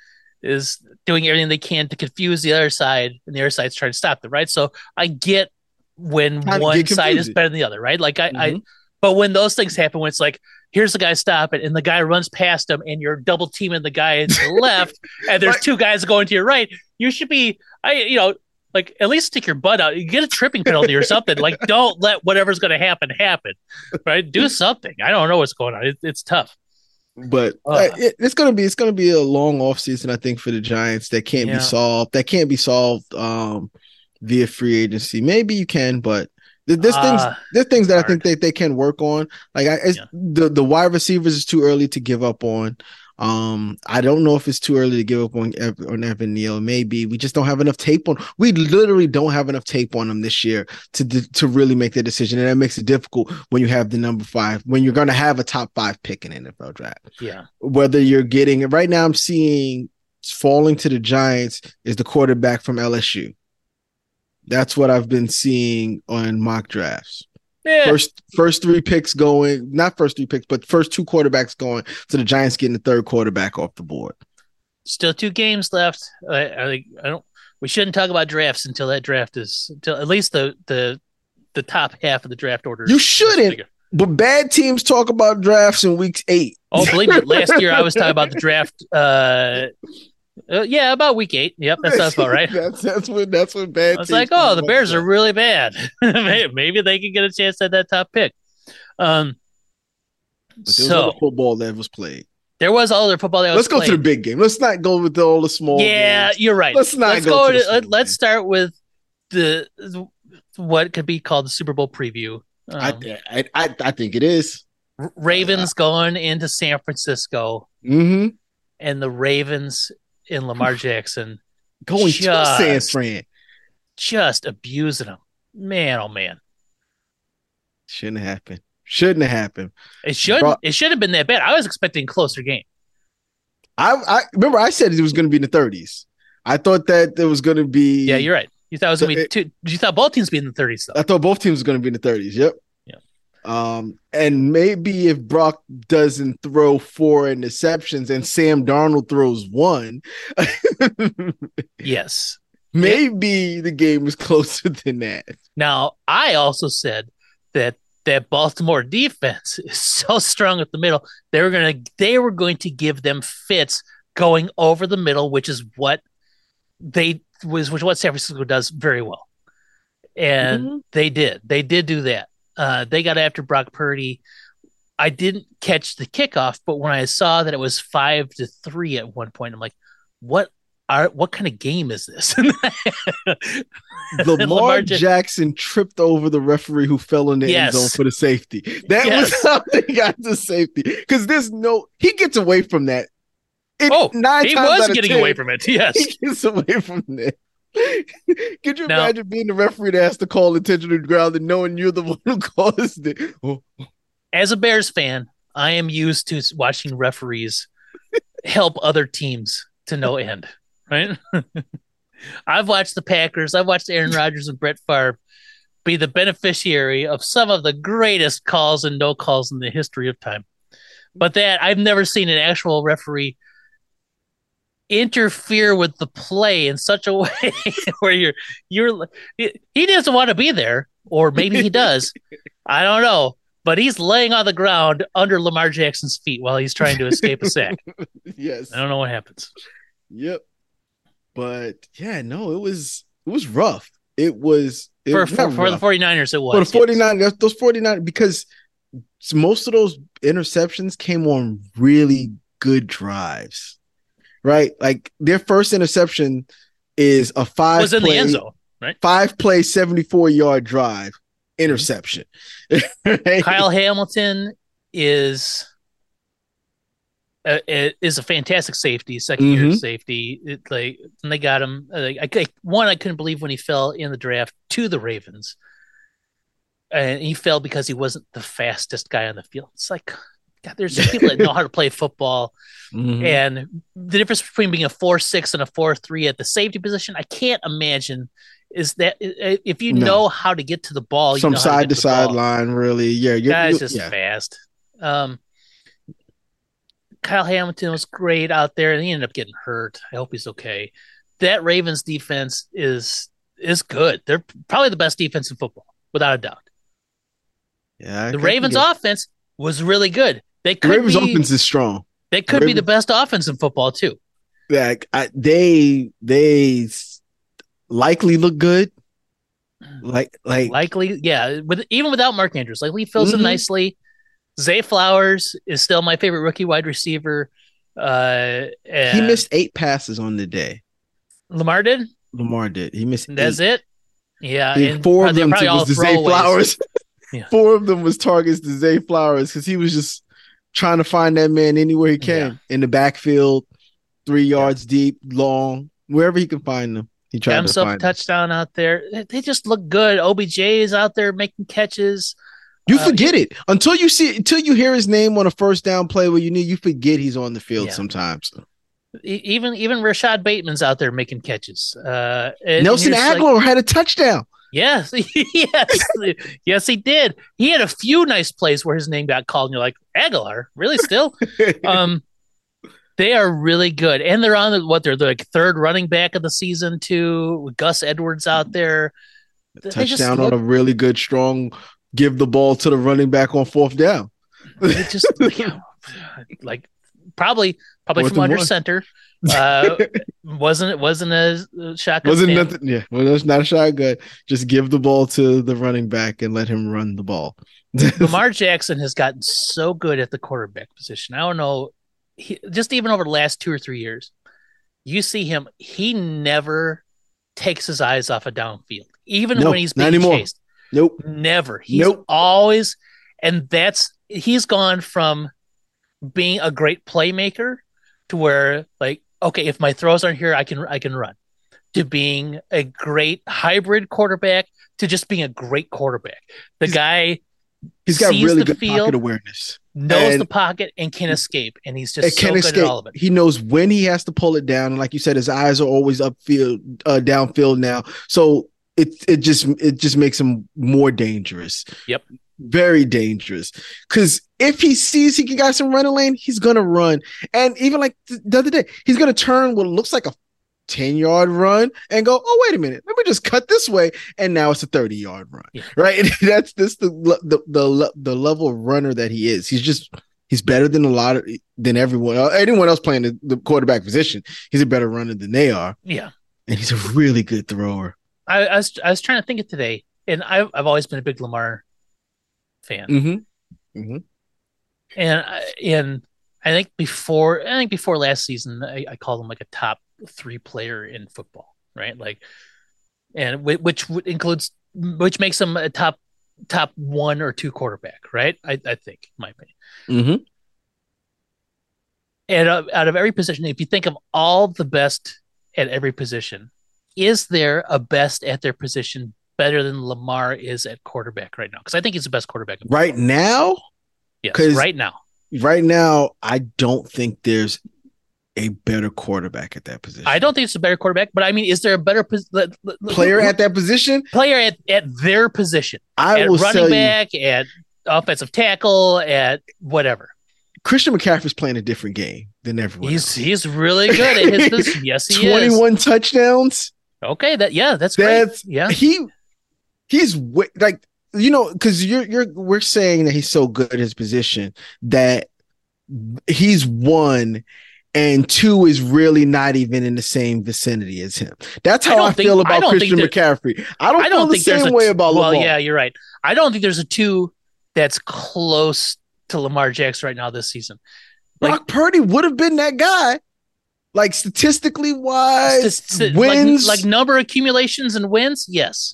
Speaker 1: is doing everything they can to confuse the other side, and the other side's trying to stop them, right? So I get when one side is better than the other, right? Like I, mm-hmm. I but when those things happen, when it's like, here's the guy stopping, and the guy runs past him, and you're double teaming the guy to the left, and there's two guys going to your right, you should be, I, you know, like at least stick your butt out. You get a tripping penalty or something. like don't let whatever's going to happen happen. Right? Do something. I don't know what's going on. It, it's tough.
Speaker 2: But uh, it, it's gonna be it's gonna be a long off season, I think, for the Giants. That can't yeah. be solved. That can't be solved um, via free agency. Maybe you can, but there's uh, things there's things that hard. I think they, they can work on. Like I, yeah. the the wide receivers is too early to give up on. Um, I don't know if it's too early to give up on on Evan Neal. Maybe we just don't have enough tape on. We literally don't have enough tape on him this year to to really make the decision, and that makes it difficult when you have the number five when you're going to have a top five pick in NFL draft.
Speaker 1: Yeah,
Speaker 2: whether you're getting right now, I'm seeing falling to the Giants is the quarterback from LSU. That's what I've been seeing on mock drafts.
Speaker 1: Yeah.
Speaker 2: First first three picks going, not first three picks, but first two quarterbacks going. So the Giants getting the third quarterback off the board.
Speaker 1: Still two games left. I, I, I don't. We shouldn't talk about drafts until that draft is until at least the the the top half of the draft order.
Speaker 2: You shouldn't. But bad teams talk about drafts in weeks eight.
Speaker 1: Oh, believe me, last year I was talking about the draft. Uh, uh, yeah, about week eight. Yep, that sounds about right.
Speaker 2: that's that's what that's when bad.
Speaker 1: It's like, oh, the Bears are really bad. Maybe they can get a chance at that top pick. Um,
Speaker 2: but there so football that was played.
Speaker 1: There was other football that was.
Speaker 2: Let's go
Speaker 1: played.
Speaker 2: to the big game. Let's not go with the, all the small.
Speaker 1: Yeah,
Speaker 2: games.
Speaker 1: you're right.
Speaker 2: Let's not
Speaker 1: let's
Speaker 2: go.
Speaker 1: go
Speaker 2: to,
Speaker 1: let, let's start with the what could be called the Super Bowl preview.
Speaker 2: Um, I, I I think it is.
Speaker 1: Ravens going into San Francisco,
Speaker 2: mm-hmm.
Speaker 1: and the Ravens in Lamar Jackson
Speaker 2: going just, to San Fran,
Speaker 1: just abusing him. Man, oh man,
Speaker 2: shouldn't have happened. Shouldn't have happened.
Speaker 1: It should. Bro- it should have been that bad. I was expecting closer game.
Speaker 2: I, I remember I said it was going to be in the 30s. I thought that it was going to be.
Speaker 1: Yeah, you're right. You thought it was going to be two. You thought both teams be in the 30s. Though.
Speaker 2: I thought both teams were going to be in the 30s. Yep.
Speaker 1: Yeah.
Speaker 2: Um, and maybe if Brock doesn't throw four interceptions and Sam Darnold throws one,
Speaker 1: yes,
Speaker 2: maybe the game was closer than that.
Speaker 1: Now, I also said that that Baltimore defense is so strong at the middle. They were gonna they were going to give them fits going over the middle, which is what they was which what San Francisco does very well. And mm-hmm. they did. They did do that. Uh, they got after Brock Purdy. I didn't catch the kickoff, but when I saw that it was five to three at one point, I'm like, what are what kind of game is this?
Speaker 2: Lamar, Lamar Jackson tripped over the referee who fell in the yes. end zone for the safety. That yes. was how they got the safety. Because there's no he gets away from that.
Speaker 1: It, oh, nine he was getting 10, away from it. Yes,
Speaker 2: he gets away from it. Could you now, imagine being the referee that has to call attention to the ground and knowing you're the one who caused it? Oh.
Speaker 1: As a Bears fan, I am used to watching referees help other teams to no end right? I've watched the Packers, I've watched Aaron Rodgers and Brett Favre be the beneficiary of some of the greatest calls and no calls in the history of time. But that I've never seen an actual referee interfere with the play in such a way where you're you're he doesn't want to be there or maybe he does. I don't know, but he's laying on the ground under Lamar Jackson's feet while he's trying to escape a sack.
Speaker 2: yes.
Speaker 1: I don't know what happens.
Speaker 2: Yep. But yeah, no, it was it was rough. It was it
Speaker 1: for for, for the 49ers it was.
Speaker 2: For the 49 yes. those 49 because most of those interceptions came on really good drives. Right? Like their first interception is a five
Speaker 1: was in play, the end zone, right?
Speaker 2: Five play 74 yard drive interception.
Speaker 1: right? Kyle Hamilton is uh, is a fantastic safety, 2nd mm-hmm. year safety. It, like and they got him. Uh, I, I, one, I couldn't believe when he fell in the draft to the Ravens, and he fell because he wasn't the fastest guy on the field. It's like, God, there's people that know how to play football, mm-hmm. and the difference between being a four six and a four three at the safety position, I can't imagine. Is that if you no. know how to get to the ball,
Speaker 2: some side to, to side line, really? Yeah,
Speaker 1: you're, guy's just yeah. fast. Um, Kyle Hamilton was great out there, and he ended up getting hurt. I hope he's okay. That Ravens defense is is good. They're probably the best defense in football, without a doubt.
Speaker 2: Yeah,
Speaker 1: the Ravens get... offense was really good. They could
Speaker 2: the Ravens
Speaker 1: be,
Speaker 2: offense is strong.
Speaker 1: They could the Ravens... be the best offense in football too.
Speaker 2: Yeah, I, they they likely look good. Like like
Speaker 1: likely, yeah. With even without Mark Andrews, Likely fills mm-hmm. in nicely. Zay Flowers is still my favorite rookie wide receiver. Uh,
Speaker 2: he missed eight passes on the day.
Speaker 1: Lamar did.
Speaker 2: Lamar did. He missed.
Speaker 1: That's
Speaker 2: eight.
Speaker 1: it. Yeah,
Speaker 2: and four of them was to Zay Flowers. yeah. Four of them was targets to Zay Flowers because he was just trying to find that man anywhere he can yeah. in the backfield, three yards yeah. deep, long, wherever he can find them. He tried Got himself
Speaker 1: a touchdown out there. They just look good. OBJ is out there making catches.
Speaker 2: You uh, forget it until you see until you hear his name on a first down play where you need you forget he's on the field yeah. sometimes.
Speaker 1: Even even Rashod Bateman's out there making catches. Uh,
Speaker 2: Nelson
Speaker 1: you're like,
Speaker 2: Agholor had a touchdown.
Speaker 1: Yes, yes, yes, he did. He had a few nice plays where his name got called, and you're like, Agholor, really? Still, um, they are really good, and they're on the, what they're the like third running back of the season too. With Gus Edwards out there, They just
Speaker 2: touchdown
Speaker 1: look-
Speaker 2: on a really good, strong give the ball to the running back on fourth down.
Speaker 1: they just like probably probably
Speaker 2: Fourth
Speaker 1: from under
Speaker 2: one.
Speaker 1: center. Uh, wasn't it wasn't a shotgun?
Speaker 2: Wasn't
Speaker 1: snap.
Speaker 2: nothing. Yeah, well, that's not a shotgun. Just give the ball to the running back and let him run the ball.
Speaker 1: Lamar Jackson has gotten so good at the quarterback position. I don't know, he, just even over the last two or three years, you see him. He never takes his eyes off a downfield, even
Speaker 2: No,
Speaker 1: when he's being chased.
Speaker 2: nope.
Speaker 1: Never. He's
Speaker 2: Nope.
Speaker 1: always, and that's he's gone from being a great playmaker to where like okay, if my throws aren't here, I can I can run. To being a great hybrid quarterback to just being a great quarterback. The
Speaker 2: He's-
Speaker 1: guy
Speaker 2: He's got
Speaker 1: sees
Speaker 2: really
Speaker 1: the
Speaker 2: good
Speaker 1: field,
Speaker 2: pocket awareness.
Speaker 1: knows
Speaker 2: And-
Speaker 1: the pocket and can escape, and he's just so
Speaker 2: can
Speaker 1: good
Speaker 2: escape.
Speaker 1: at all of it.
Speaker 2: He knows when he has to pull it down, and like you said, his eyes are always upfield, uh, downfield now. So it it just it just makes him more dangerous.
Speaker 1: Yep.
Speaker 2: very dangerous. Because if he sees he can got some running lane, he's gonna run. And even like the other day, he's gonna turn what looks like a 10 yard run and go, oh, wait a minute, let me just cut this way. And now it's a 30 yard run.
Speaker 1: Yeah.
Speaker 2: Right. And that's this the, the the the level of runner that he is. He's just he's better than a lot of than everyone uh, anyone else playing the, the quarterback position. He's a better runner than they are.
Speaker 1: Yeah.
Speaker 2: And he's a really good thrower.
Speaker 1: I, I was I was trying to think of today, and I've I've always been a big Lamar fan.
Speaker 2: Mm-hmm.
Speaker 1: And I- and I think before I think before last season, I, I called him like a top three player in football, right? Like, and whi- which includes which makes him a top top one or two quarterback, right? I, I think, in my opinion.
Speaker 2: Mm-hmm.
Speaker 1: And uh, out of every position, if you think of all the best at every position, is there a best at their position better than Lamar is at quarterback right now? Because I think he's the best quarterback.
Speaker 2: Right now,
Speaker 1: Yes, right now.
Speaker 2: right now, I don't think there's a better quarterback at that position.
Speaker 1: I don't think it's a better quarterback, but I mean, is there a better pos-
Speaker 2: player at that position.
Speaker 1: player at, at their position
Speaker 2: I
Speaker 1: at
Speaker 2: will
Speaker 1: running
Speaker 2: you,
Speaker 1: back, at offensive tackle, at whatever?
Speaker 2: Christian McCaffrey's playing a different game than everyone.
Speaker 1: He's
Speaker 2: else.
Speaker 1: he's really good at his position. Yes, he is.
Speaker 2: twenty-one touchdowns.
Speaker 1: Okay, that yeah, that's great.
Speaker 2: That's
Speaker 1: yeah,
Speaker 2: he. He's like you know because you're you're we're saying that he's so good at his position that he's one. And two is really not even in the same vicinity as him. That's how I,
Speaker 1: don't think-
Speaker 2: feel about
Speaker 1: don't
Speaker 2: Christian
Speaker 1: that-
Speaker 2: McCaffrey. I don't,
Speaker 1: I don't
Speaker 2: feel
Speaker 1: think
Speaker 2: the same way about
Speaker 1: well, yeah, you're right. I don't think there's a two that's close to Lamar Jackson right now this season. like-
Speaker 2: Brock Purdy would have been that guy. Like statistically wise,
Speaker 1: St- st-
Speaker 2: wins,
Speaker 1: like, like number accumulations and wins, yes.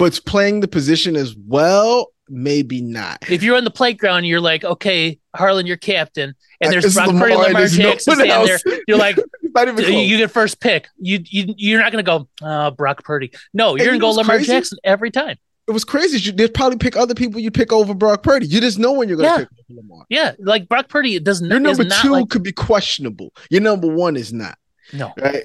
Speaker 2: But playing the position as well, maybe not.
Speaker 1: If you're on the playground, you're like, okay, Harlan, you're captain, and there's Brock Purdy,
Speaker 2: and
Speaker 1: Lamar
Speaker 2: there's no
Speaker 1: Jackson standing there. You're like, you, get first pick. You you you're not gonna go uh, Brock Purdy. No, you're
Speaker 2: And
Speaker 1: gonna go Lamar
Speaker 2: crazy?
Speaker 1: Jackson every time.
Speaker 2: it was crazy. You, they'd probably pick other people you pick over Brock Purdy. You just know when you're going to
Speaker 1: Yeah.
Speaker 2: pick Lamar.
Speaker 1: Yeah, like Brock Purdy doesn't.
Speaker 2: Your number
Speaker 1: is not
Speaker 2: two
Speaker 1: like
Speaker 2: could be questionable. Your number one is not.
Speaker 1: no.
Speaker 2: Right.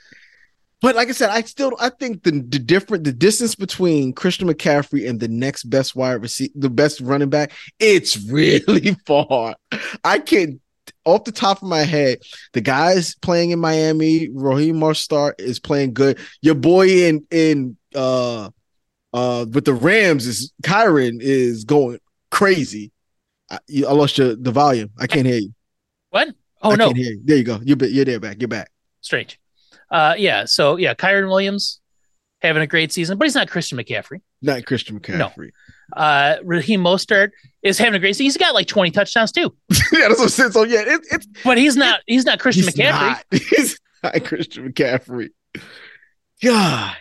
Speaker 2: But like I said, I still I think the the different the distance between Christian McCaffrey and the next best wide receiver, the best running back, it's really far. I can't off the top of my head, the guys playing in Miami, Raheem Mostert is playing good. Your boy in in uh uh with the Rams is Kyren is going crazy. I, you- I lost your the volume. I can't hear you.
Speaker 1: What? Oh
Speaker 2: I
Speaker 1: no,
Speaker 2: can't hear you. There you go. You're you're there back. You're back.
Speaker 1: strange. Uh, yeah. So yeah, Kyren Williams having a great season, but he's not Christian McCaffrey.
Speaker 2: Not Christian McCaffrey.
Speaker 1: Uh, Raheem Mostert is having a great season. He's got like 20 touchdowns too,
Speaker 2: yeah, that's what I'm saying. So yeah, it, it's
Speaker 1: but he's not. He's not Christian
Speaker 2: he's
Speaker 1: McCaffrey.
Speaker 2: Not, he's not Christian McCaffrey. God,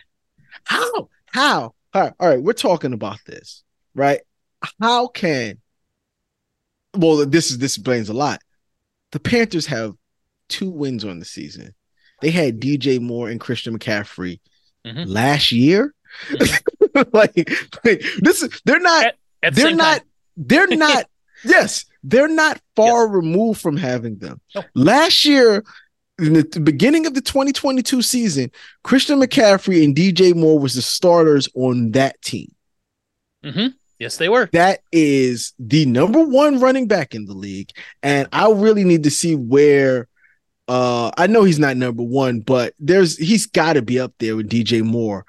Speaker 2: how how all right, all right. We're talking about this, right? How can well this is this explains a lot. The Panthers have two wins on the season. They had DJ Moore and Christian McCaffrey
Speaker 1: Mhm.
Speaker 2: last year. like, like this is they're not
Speaker 1: At the
Speaker 2: they're not
Speaker 1: time.
Speaker 2: they're not yes they're not far removed from having them last year in the beginning of the 2022 season, Christian McCaffrey and DJ Moore was the starters on that team.
Speaker 1: Mm-hmm. Yes, they were.
Speaker 2: That is the number one running back in the league, and I really need to see where. Uh, I know he's not number one, but there's he's got to be up there with DJ Moore.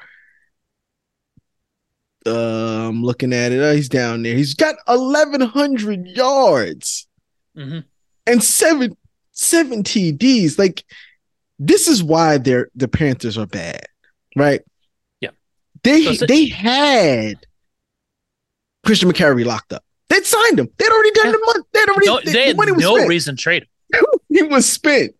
Speaker 2: Uh, I'm looking at it. Oh, he's down there. He's got 1,100 yards
Speaker 1: Mm-hmm.
Speaker 2: and seven seven TDs. Like this is why they're the Panthers are bad, right?
Speaker 1: Yeah.
Speaker 2: They
Speaker 1: So
Speaker 2: they had Christian McCaffrey locked up. They'd signed him. They'd already done
Speaker 1: Yeah.
Speaker 2: the month. They'd already
Speaker 1: No,
Speaker 2: the
Speaker 1: they had
Speaker 2: money was
Speaker 1: no
Speaker 2: spent.
Speaker 1: reason to trade him.
Speaker 2: he was spent.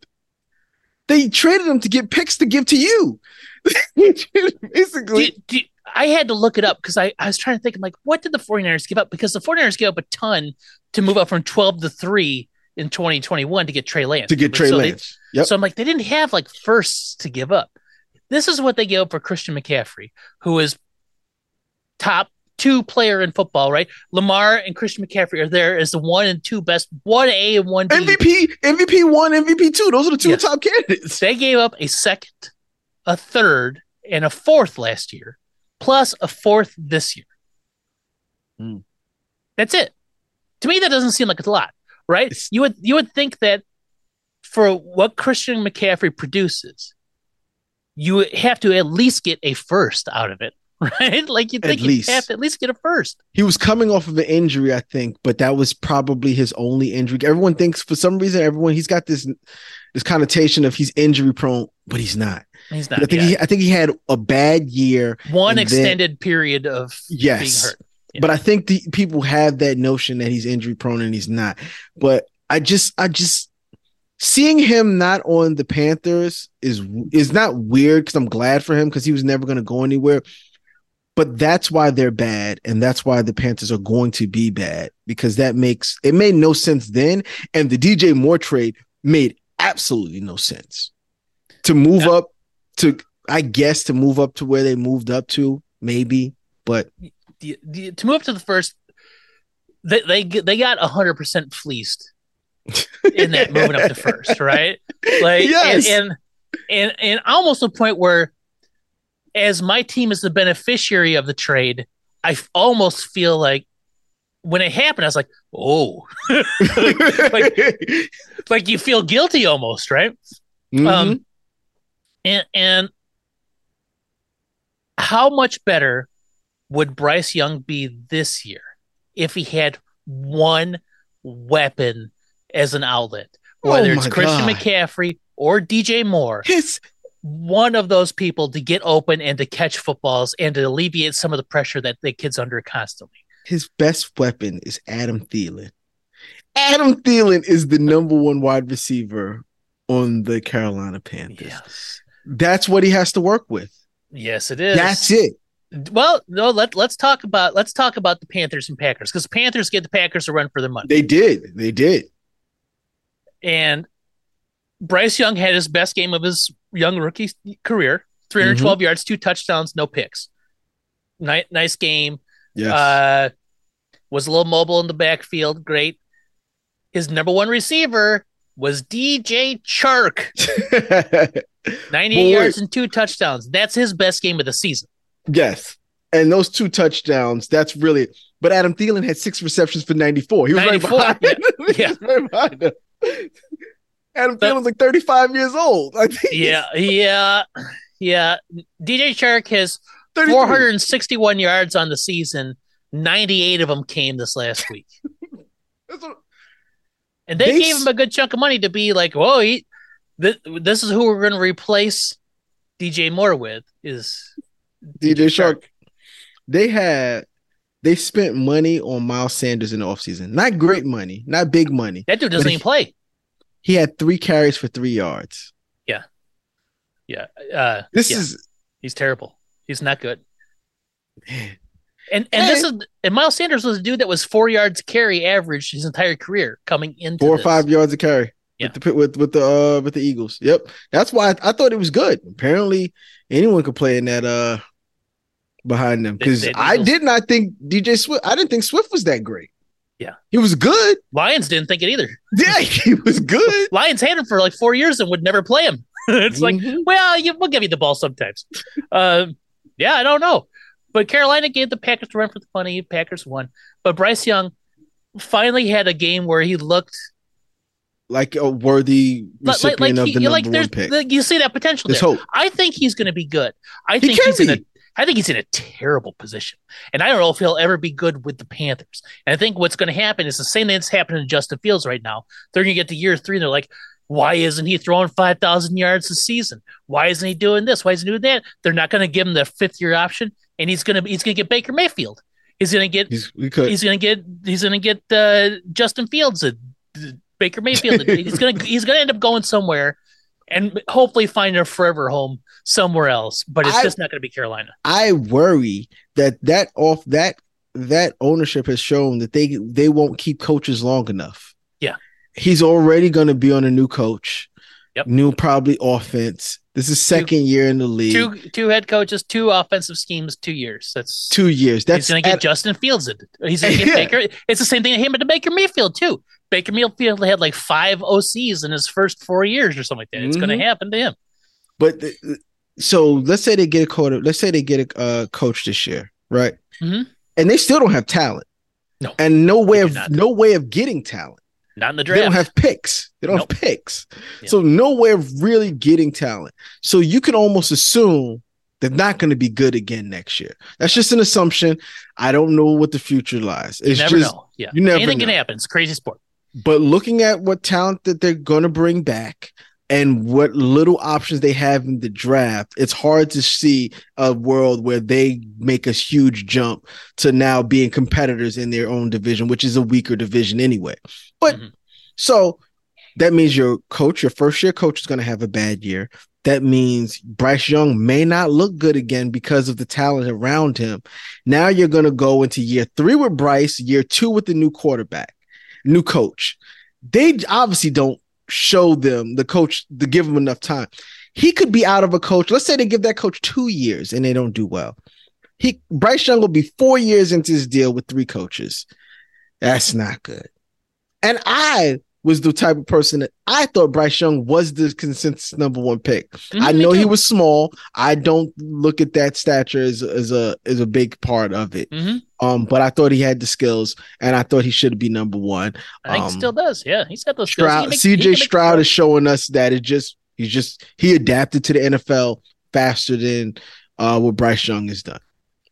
Speaker 2: They traded him to get picks to give to you. Basically,
Speaker 1: Do- do- I had to look it up because I, I was trying to think, I'm like, what did the 49ers give up? Because the 49ers gave up a ton to move up from 12 to 3 in 2021 to get Trey Lance.
Speaker 2: to get Trey
Speaker 1: So they-
Speaker 2: Lance. Yep.
Speaker 1: So I'm like, they didn't have like firsts to give up. This is what they gave up for Christian McCaffrey, who is top two player in football, right? Lamar and Christian McCaffrey are there as the one and two best, one A and one B.
Speaker 2: MVP, MVP one, MVP two. Those are the two
Speaker 1: Yes.
Speaker 2: top candidates.
Speaker 1: They gave up a second, a third, and a fourth last year, plus a fourth this year.
Speaker 2: Hmm.
Speaker 1: That's it. To me, that doesn't seem like it's a lot, right?
Speaker 2: It's-
Speaker 1: you would you would think that for what Christian McCaffrey produces, you have to at least get a first out of it, right? Like you think you
Speaker 2: least.
Speaker 1: have to at least get a first.
Speaker 2: He was coming off of an injury, I think, but that was probably his only injury. Everyone thinks for some reason, everyone he's got this this connotation of he's injury prone, but he's not.
Speaker 1: He's not.
Speaker 2: I think
Speaker 1: yeah.
Speaker 2: he I think he had a bad year.
Speaker 1: one
Speaker 2: and then-
Speaker 1: extended period of
Speaker 2: Yes.
Speaker 1: being hurt. Yeah.
Speaker 2: But I think the people have that notion that he's injury prone and he's not. But I just I just seeing him not on the Panthers is is not weird because I'm glad for him because he was never going to go anywhere. But that's why they're bad, and that's why the Panthers are going to be bad because that makes it made no sense then, and the DJ Moore trade made absolutely no sense to move
Speaker 1: Yeah.
Speaker 2: up to I guess to move up to where they moved up to maybe, but
Speaker 1: the, the, to move up to the first, they they they got hundred percent fleeced in that moving up to first, right? Like
Speaker 2: Yes.
Speaker 1: and, and and and almost a point where, as my team is the beneficiary of the trade, I almost feel like when it happened, I was like, oh, like you feel guilty almost, right?
Speaker 2: Mhm.
Speaker 1: Um, and and how much better would Bryce Young be this year if he had one weapon as an outlet, whether
Speaker 2: Oh
Speaker 1: it's Christian
Speaker 2: God.
Speaker 1: McCaffrey or DJ Moore,
Speaker 2: his
Speaker 1: one of those people to get open and to catch footballs and to alleviate some of the pressure that the kid's under constantly.
Speaker 2: his best weapon is Adam Thielen. Adam Thielen is the number one wide receiver on the Carolina Panthers.
Speaker 1: Yes,
Speaker 2: That's what he has to work with.
Speaker 1: yes, it is.
Speaker 2: That's it.
Speaker 1: Well, no, let let's talk about let's talk about the Panthers and Packers because Panthers get the Packers to run for their money.
Speaker 2: They did. They did.
Speaker 1: and Bryce Young had his best game of his young rookie career 312 yards, two touchdowns, no picks. Nice, nice game.
Speaker 2: Yes.
Speaker 1: Uh, was a little mobile in the backfield. Great. His number one receiver was DJ Chark, 98
Speaker 2: Boy.
Speaker 1: yards and two touchdowns. That's his best game of the season.
Speaker 2: yes. And those two touchdowns, that's really but Adam Thielen had six receptions for 94. He was
Speaker 1: 94,
Speaker 2: right behind.
Speaker 1: yeah.
Speaker 2: was right behind him. Adam
Speaker 1: But-
Speaker 2: Thielen's like 35 years old. I think
Speaker 1: Yeah, yeah, yeah. DJ Chark has 461 yards on the season. 98 of them came this last week.
Speaker 2: What-
Speaker 1: And they
Speaker 2: They
Speaker 1: gave him a good chunk of money to be like, whoa, he, th- this is who we're going to replace DJ Moore with is
Speaker 2: DJ Chark. They had they spent money on Miles Sanders in the offseason. Not great money, not big money.
Speaker 1: That dude doesn't even play.
Speaker 2: He had three carries for three yards.
Speaker 1: Yeah. Yeah. Uh,
Speaker 2: This
Speaker 1: yeah,
Speaker 2: is
Speaker 1: he's terrible. He's not good.
Speaker 2: man,
Speaker 1: And and this is and Miles Sanders was a dude that was four yards carry average his entire career coming in
Speaker 2: four or
Speaker 1: this.
Speaker 2: five yards of carry
Speaker 1: Yeah.
Speaker 2: with the with with the uh with the Eagles. Yep, that's why I, I thought it was good. Apparently, anyone could play in that uh behind them because I did not think DJ Swift. I didn't think Swift was that great.
Speaker 1: Yeah.
Speaker 2: He was good.
Speaker 1: Lions didn't think it either.
Speaker 2: Yeah, he was good.
Speaker 1: Lions had him for like four years and would never play him. it's like,
Speaker 2: Mhm.
Speaker 1: well, you, we'll give you the ball sometimes. uh, yeah, I don't know. But Carolina gave the Packers the run for the money. Packers won. But Bryce Young finally had a game where he looked
Speaker 2: like a worthy
Speaker 1: like, like,
Speaker 2: recipient
Speaker 1: like,
Speaker 2: of the
Speaker 1: he,
Speaker 2: number
Speaker 1: like
Speaker 2: one pick.
Speaker 1: like, you see that potential
Speaker 2: There's
Speaker 1: there.
Speaker 2: hope.
Speaker 1: I think he's going to be good. I
Speaker 2: He
Speaker 1: think he's in a
Speaker 2: be.
Speaker 1: I think he's in a terrible position. And I don't know if he'll ever be good with the Panthers. And I think what's going to happen is the same thing that's happening to Justin Fields right now. They're going to get to year three and they're like, why isn't he throwing 5,000 yards a season? Why isn't he doing this? Why isn't he doing that? They're not going to give him the fifth year option. And he's going to he's going to get Baker Mayfield. He's going to get
Speaker 2: He's,
Speaker 1: he's going to get he's going to get uh, Justin Fields, uh, Baker Mayfield. he's going to he's going to end up going somewhere and hopefully find a forever home somewhere else. But it's
Speaker 2: I-
Speaker 1: just not going to be Carolina.
Speaker 2: I worry that that off that that ownership has shown that they they won't keep coaches long enough.
Speaker 1: Yeah.
Speaker 2: He's already going to be on a new coach.
Speaker 1: Yep.
Speaker 2: New probably offense. This is second year in the league.
Speaker 1: two two head coaches, two offensive schemes, two years. That's
Speaker 2: Two years. That's
Speaker 1: he's going to get
Speaker 2: at-
Speaker 1: Justin Fields. It. He's to get
Speaker 2: Yeah.
Speaker 1: Baker. It's the same thing to him, but to Baker Mayfield too. Baker Mayfield had like five OCs in his first four years or something like that. It's going
Speaker 2: Mhm.
Speaker 1: to happen to him.
Speaker 2: But th- so let's say they get a quarter. Let's say they get a uh, coach this year, right?
Speaker 1: Mhm.
Speaker 2: And they still don't have talent.
Speaker 1: No,
Speaker 2: and no way of no way of getting talent.
Speaker 1: Not in the draft.
Speaker 2: They don't have picks. They don't
Speaker 1: Nope.
Speaker 2: have picks.
Speaker 1: Yeah.
Speaker 2: So no way of really getting talent. So you can almost assume they're not going to be good again next year. That's just an assumption. I don't know what the future lies.
Speaker 1: you
Speaker 2: It's
Speaker 1: never
Speaker 2: just,
Speaker 1: know. Yeah,
Speaker 2: you never
Speaker 1: anything can happen. It's a crazy sport.
Speaker 2: But looking at what talent that they're going to bring back and what little options they have in the draft, it's hard to see a world where they make a huge jump to now being competitors in their own division, which is a weaker division anyway. But
Speaker 1: Mhm.
Speaker 2: so that means your coach, your first year coach is going to have a bad year. That means Bryce Young may not look good again because of the talent around him. Now you're going to go into year three with Bryce, year two with the new quarterback, new coach. They obviously don't show them the coach to give him enough time. He could be out of a coach. Let's say they give that coach two years and they don't do well. He Bryce Young will be four years into his deal with three coaches. That's not good. And I was the type of person that I thought Bryce Young was the consensus number one pick. I
Speaker 1: Mhm, me
Speaker 2: know he was small. I don't look at that stature as, as a as a big part of it.
Speaker 1: Mhm.
Speaker 2: Um, but I thought he had the skills, and I thought he should be number one.
Speaker 1: I think
Speaker 2: um,
Speaker 1: he still does. Yeah, he's got those skills.
Speaker 2: Stroud,
Speaker 1: can make-
Speaker 2: CJ Stroud is showing us that it just he's just he adapted to the NFL faster than uh what Bryce Young has done,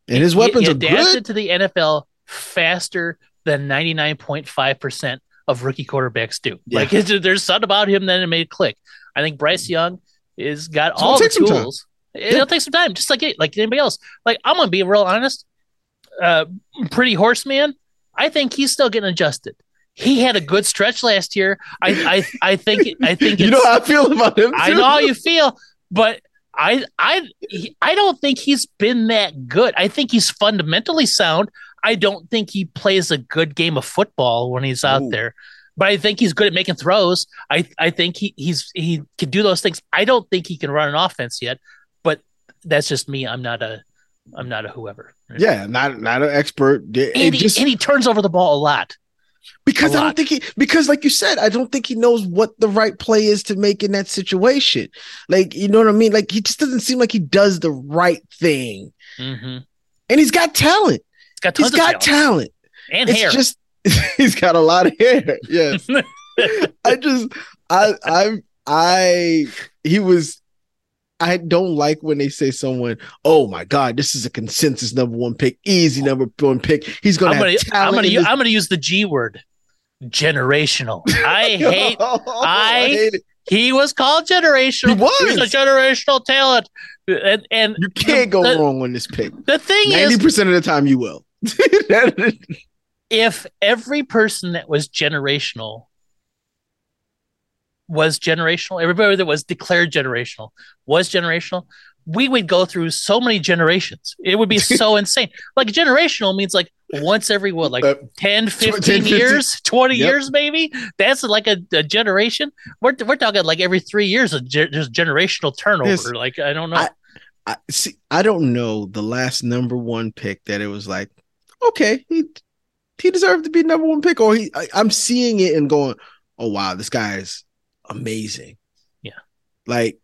Speaker 2: and his
Speaker 1: He-
Speaker 2: weapons
Speaker 1: he
Speaker 2: are
Speaker 1: adapted
Speaker 2: good.
Speaker 1: to the NFL faster than 99.5% of rookie quarterbacks do.
Speaker 2: Yeah.
Speaker 1: Like there's something about him that it made click. I think Bryce Young is got
Speaker 2: gonna
Speaker 1: all the
Speaker 2: take some time.
Speaker 1: tools. It'll take some time, just like it, like anybody else. Like I'm gonna be real honest. Uh, pretty horseman. I think he's still getting adjusted. He had a good stretch last year. I I I think I think
Speaker 2: You know how I feel about him.
Speaker 1: I know how you feel, but I I I don't think he's been that good. I think he's fundamentally sound. I don't think he plays a good game of football when he's out
Speaker 2: Ooh.
Speaker 1: there. But I think he's good at making throws. I I think he he's he can do those things. I don't think he can run an offense yet, but that's just me. I'm not a I'm not a whoever.
Speaker 2: Yeah, not not an expert. It
Speaker 1: And he,
Speaker 2: just
Speaker 1: and he turns over the ball a lot.
Speaker 2: because
Speaker 1: a
Speaker 2: I don't think he because like you said, I don't think he knows what the right play is to make in that situation. Like you know what I mean? Like he just doesn't seem like he does the right thing.
Speaker 1: hmm
Speaker 2: And he's got talent.
Speaker 1: He's got
Speaker 2: He's
Speaker 1: tons
Speaker 2: got
Speaker 1: talent,
Speaker 2: talent.
Speaker 1: and
Speaker 2: It's
Speaker 1: hair.
Speaker 2: just he's got a lot of hair. Yes. I just I I'm I he was I don't like when they say someone, oh my god, this is a consensus number one pick, easy number one pick. He's gonna
Speaker 1: I'm gonna. I'm gonna,
Speaker 2: in
Speaker 1: u-
Speaker 2: this-
Speaker 1: I'm gonna use the G word, generational. I hate. I-
Speaker 2: hate it.
Speaker 1: He was called generational.
Speaker 2: He was.
Speaker 1: He's a generational talent, and and
Speaker 2: You can't go
Speaker 1: the,
Speaker 2: wrong on this pick.
Speaker 1: The thing
Speaker 2: Ninety
Speaker 1: is,
Speaker 2: percent of the time, you will.
Speaker 1: if every person that was generational was generational, everybody that was declared generational was generational, we would go through so many generations. It would be so insane. Like generational means like once every what, like
Speaker 2: Uh,
Speaker 1: 10, 15
Speaker 2: 10, 15
Speaker 1: years, 20
Speaker 2: Yep.
Speaker 1: years maybe. That's like a, a generation. We're, we're talking like every three years, of ge- there's generational turnover.
Speaker 2: Yes.
Speaker 1: Like, I don't know.
Speaker 2: I- I see. I don't know the last number one pick that it was like, okay, he he deserved to be number one pick. Or he, I, I'm seeing it and going, oh wow, this guy is amazing.
Speaker 1: Yeah.
Speaker 2: like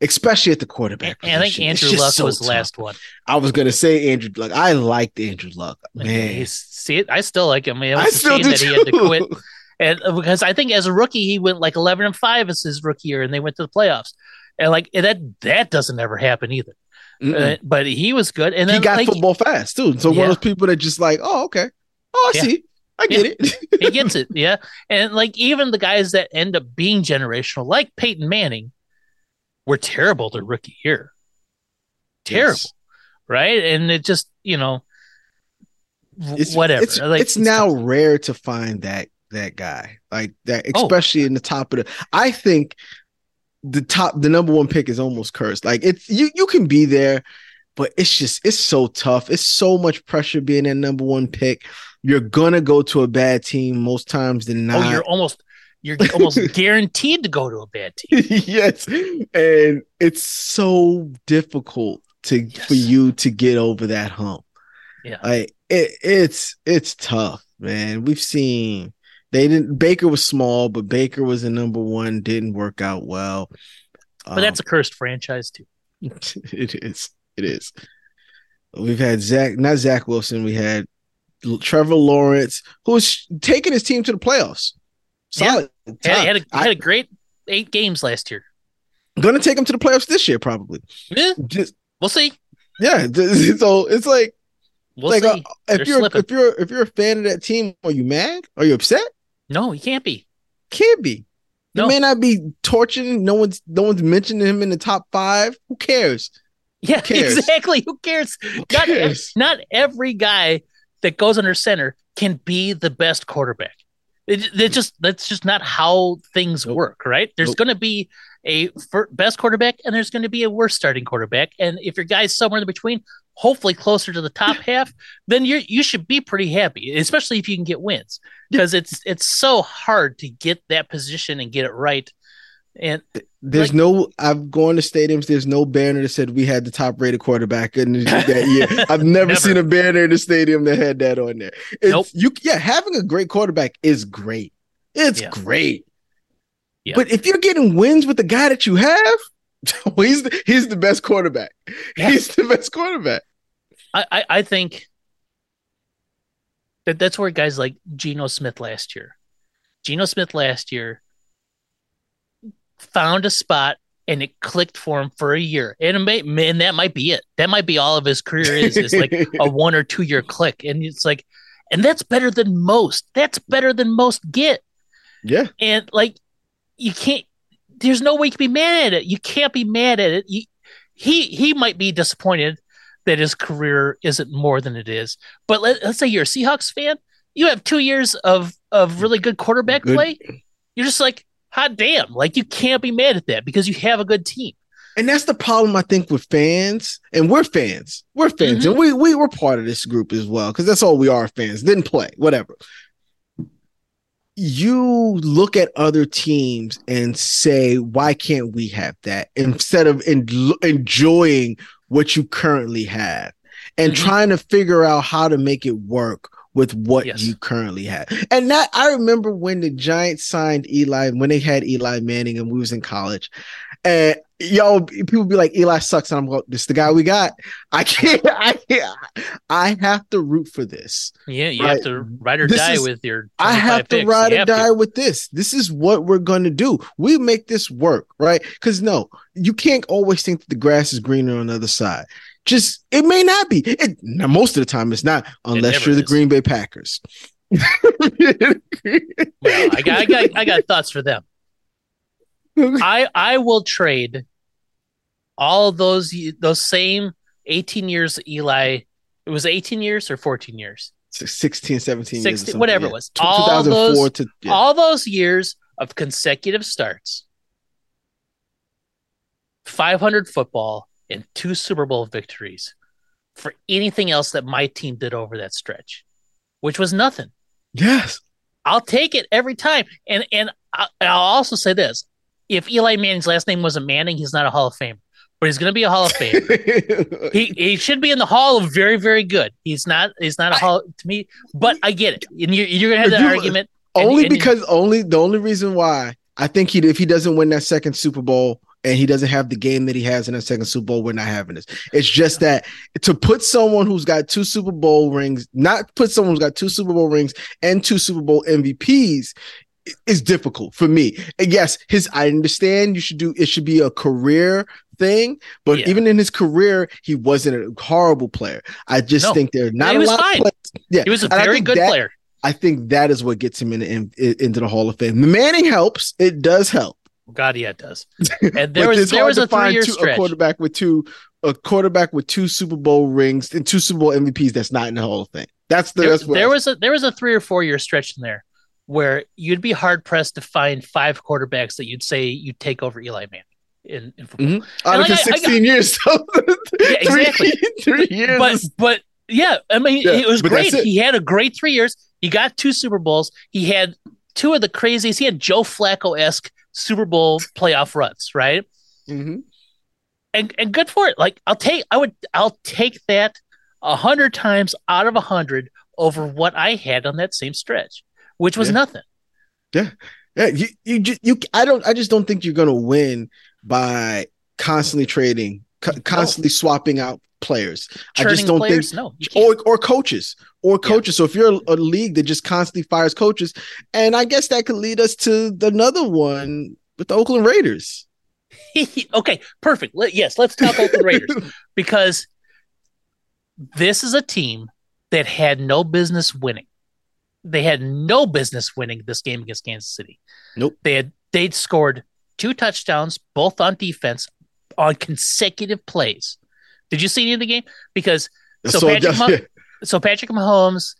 Speaker 2: especially at the quarterback.
Speaker 1: And, I think Andrew Luck
Speaker 2: so
Speaker 1: was
Speaker 2: tough.
Speaker 1: last one.
Speaker 2: I was gonna say Andrew Luck. I liked Andrew Luck, man.
Speaker 1: See it. I still like him. It
Speaker 2: I
Speaker 1: was a
Speaker 2: still
Speaker 1: shame
Speaker 2: do
Speaker 1: that he had to
Speaker 2: too.
Speaker 1: quit. And uh, because I think as a rookie, he went like 11 and 5 as his rookie year, and they went to the playoffs. And like that, that doesn't ever happen either. Uh, but he was good. And
Speaker 2: he got
Speaker 1: like,
Speaker 2: football fast too. So one of those people that just like, oh okay, oh I
Speaker 1: Yeah.
Speaker 2: see, I get it.
Speaker 1: he gets it. Yeah. And like even the guys that end up being generational, like Peyton Manning, were terrible their rookie year. Terrible.
Speaker 2: Yes.
Speaker 1: Right. And it just, you know,
Speaker 2: It's
Speaker 1: whatever.
Speaker 2: It's,
Speaker 1: like
Speaker 2: it's now
Speaker 1: tough.
Speaker 2: rare to find that that guy like that,
Speaker 1: Oh.
Speaker 2: especially in the top of the. I think the top, the number one pick is almost cursed. Like it's you, you can be there, but it's just it's so tough. It's so much pressure being that number one pick. You're gonna go to a bad team most times than
Speaker 1: oh,
Speaker 2: not.
Speaker 1: Oh, you're almost you're almost guaranteed to go to a bad team.
Speaker 2: yes, and it's so difficult to
Speaker 1: Yes.
Speaker 2: for you to get over that hump.
Speaker 1: Yeah.
Speaker 2: Like it, it's it's tough, man. We've seen they didn't. Baker was small, but Baker was the number one. Didn't work out well.
Speaker 1: But that's a cursed franchise too.
Speaker 2: it is. It is. We've had Zach, not Zach Wilson. We had Trevor Lawrence, who's taking his team to the playoffs. Solid.
Speaker 1: Had,
Speaker 2: time.
Speaker 1: had, a,
Speaker 2: I-
Speaker 1: had a great eight games last year.
Speaker 2: gonna take him to the playoffs this year, probably.
Speaker 1: Eh,
Speaker 2: Just
Speaker 1: we'll see.
Speaker 2: yeah. So it's like
Speaker 1: We'll
Speaker 2: like uh, if
Speaker 1: They're
Speaker 2: you're
Speaker 1: slipping.
Speaker 2: if you're if you're a fan of that team, are you mad? Are you upset?
Speaker 1: No, he can't be.
Speaker 2: Can't be. He
Speaker 1: No.
Speaker 2: may not be torching. No one's no one's mentioning him in the top five. Who cares?
Speaker 1: Yeah,
Speaker 2: cares?
Speaker 1: exactly. Who cares?
Speaker 2: Who
Speaker 1: Not,
Speaker 2: cares?
Speaker 1: not every guy that goes under center can be the best quarterback. It, it just that's just not how things
Speaker 2: Nope.
Speaker 1: work, right? There's
Speaker 2: Nope.
Speaker 1: going to be a best quarterback and there's going to be a worse starting quarterback, and if your guy's somewhere in between, hopefully closer to the top half, then you you should be pretty happy, especially if you can get wins because it's it's so hard to get that position and get it right. And
Speaker 2: There's
Speaker 1: Like-
Speaker 2: no. I've gone to stadiums. There's no banner that said we had the top rated quarterback in that year. I've never,
Speaker 1: Never.
Speaker 2: seen a banner in the stadium that had that on there. It's,
Speaker 1: Nope.
Speaker 2: You yeah, having a great quarterback is great. It's
Speaker 1: Yeah.
Speaker 2: great.
Speaker 1: Yeah.
Speaker 2: But if you're getting wins with the guy that you have, well, he's the, he's the best quarterback.
Speaker 1: Yeah.
Speaker 2: He's the best quarterback.
Speaker 1: I, I, I think that that's where guys like Geno Smith last year, Geno Smith last year found a spot and it clicked for him for a year, and may, man, that might be it. That might be all of his career is is like a one or two year click, and it's like, and that's better than most. That's better than most get,
Speaker 2: yeah.
Speaker 1: and like you can't. There's no way you can be mad at it. You can't be mad at it. You, he he might be disappointed that his career isn't more than it is. But let, let's say you're a Seahawks fan. You have two years of of really good quarterback
Speaker 2: Good.
Speaker 1: play. You're just like, hot damn! Like you can't be mad at that because you have a good team.
Speaker 2: And that's the problem I think with fans, and we're fans. We're fans,
Speaker 1: Mhm.
Speaker 2: and we we were part of this group as well because that's all we are. Fans didn't play, whatever. You look at other teams and say, "Why can't we have that?" Instead of en- enjoying what you currently have and
Speaker 1: Mhm.
Speaker 2: trying to figure out how to make it work with what
Speaker 1: Yes.
Speaker 2: you currently have. And that I remember when the Giants signed Eli, when they had Eli Manning, and we was in college, and y'all people be like Eli sucks, and I'm like, this the guy we got. I can't. I can't. I have to root for this.
Speaker 1: Yeah, you
Speaker 2: Right.
Speaker 1: have to ride or
Speaker 2: This
Speaker 1: die
Speaker 2: is-
Speaker 1: with your.
Speaker 2: I
Speaker 1: 25
Speaker 2: have to
Speaker 1: picks.
Speaker 2: ride
Speaker 1: You
Speaker 2: or
Speaker 1: have to.
Speaker 2: die with this. This is what we're going to do. We make this work, right? Because no, you can't always think that the grass is greener on the other side. Just it may not be. It, now, most of the time, it's not, unless
Speaker 1: never
Speaker 2: you're the
Speaker 1: is.
Speaker 2: Green Bay Packers.
Speaker 1: Well, I got, I got, I got thoughts for them. I, I will trade all those those same 18 years Eli. It was 18 years or 14 years,
Speaker 2: 16, 17
Speaker 1: 16,
Speaker 2: something,
Speaker 1: whatever
Speaker 2: yeah.
Speaker 1: it was.
Speaker 2: Two-
Speaker 1: All
Speaker 2: 2004
Speaker 1: those,
Speaker 2: to yeah.
Speaker 1: all those years of consecutive starts, 500 football, and two Super Bowl victories for anything else that my team did over that stretch, which was nothing.
Speaker 2: yes.
Speaker 1: I'll take it every time. And and I'll also say this: if Eli Manning's last name wasn't Manning, he's not a Hall of Famer. but he's going to be a Hall of Famer. he he should be in the Hall of very very good. He's not he's not a I, Hall to me, but I get it. And you're, you're going to have that you, argument
Speaker 2: only and, because and, only the only reason why I think he if he doesn't win that second Super Bowl and he doesn't have the game that he has in that second Super Bowl, we're not having this. It's just that to put someone who's got two Super Bowl rings, not put someone who's got two Super Bowl rings and two Super Bowl MVPs is difficult for me. And yes, his I understand you should do it should be a career thing, but yeah. even in his career, he wasn't a horrible player. I just no. think there are not a lot fine. of players.
Speaker 1: Yeah, he was a very good
Speaker 2: that,
Speaker 1: player.
Speaker 2: I think that is what gets him in, in, into the Hall of Fame. The Manning helps; it does help.
Speaker 1: God, yeah, it does. And there was there was a three year stretch.
Speaker 2: A quarterback with two a quarterback with two Super Bowl rings and two Super Bowl MVPs that's not in the Hall of Fame. That's the
Speaker 1: there,
Speaker 2: that's
Speaker 1: there was a there was a three or four year stretch in there where you'd be hard pressed to find five quarterbacks that you'd say you'd take over Eli Manning in, in football.
Speaker 2: Mm-hmm. Out of like, 16 I, I years. So
Speaker 1: yeah, exactly. three, three years. But but yeah, I mean yeah, it was great. It. He had a great three years. He got two Super Bowls. He had two of the craziest. He had Joe Flacco esque Super Bowl playoff runs, right?
Speaker 2: Mm-hmm.
Speaker 1: And and good for it. Like I'll take I would I'll take that a hundred times out of a hundred over what I had on that same stretch, which was
Speaker 2: yeah.
Speaker 1: nothing.
Speaker 2: Yeah. Yeah, you, you just you I don't I just don't think you're gonna win by constantly trading, co- constantly no. swapping out players. Churning I just don't players? think no, or or coaches or coaches. Yeah. So if you're a, a, league that just constantly fires coaches, and I guess that could lead us to another one with the Oakland Raiders.
Speaker 1: okay, perfect. Let, yes, let's talk Oakland Raiders because this is a team that had no business winning. They had no business winning this game against Kansas City.
Speaker 2: Nope.
Speaker 1: They had they'd scored two touchdowns, both on defense, on consecutive plays. Did you see any of the game? Because so, so Patrick, Mah- so Patrick Mahomes,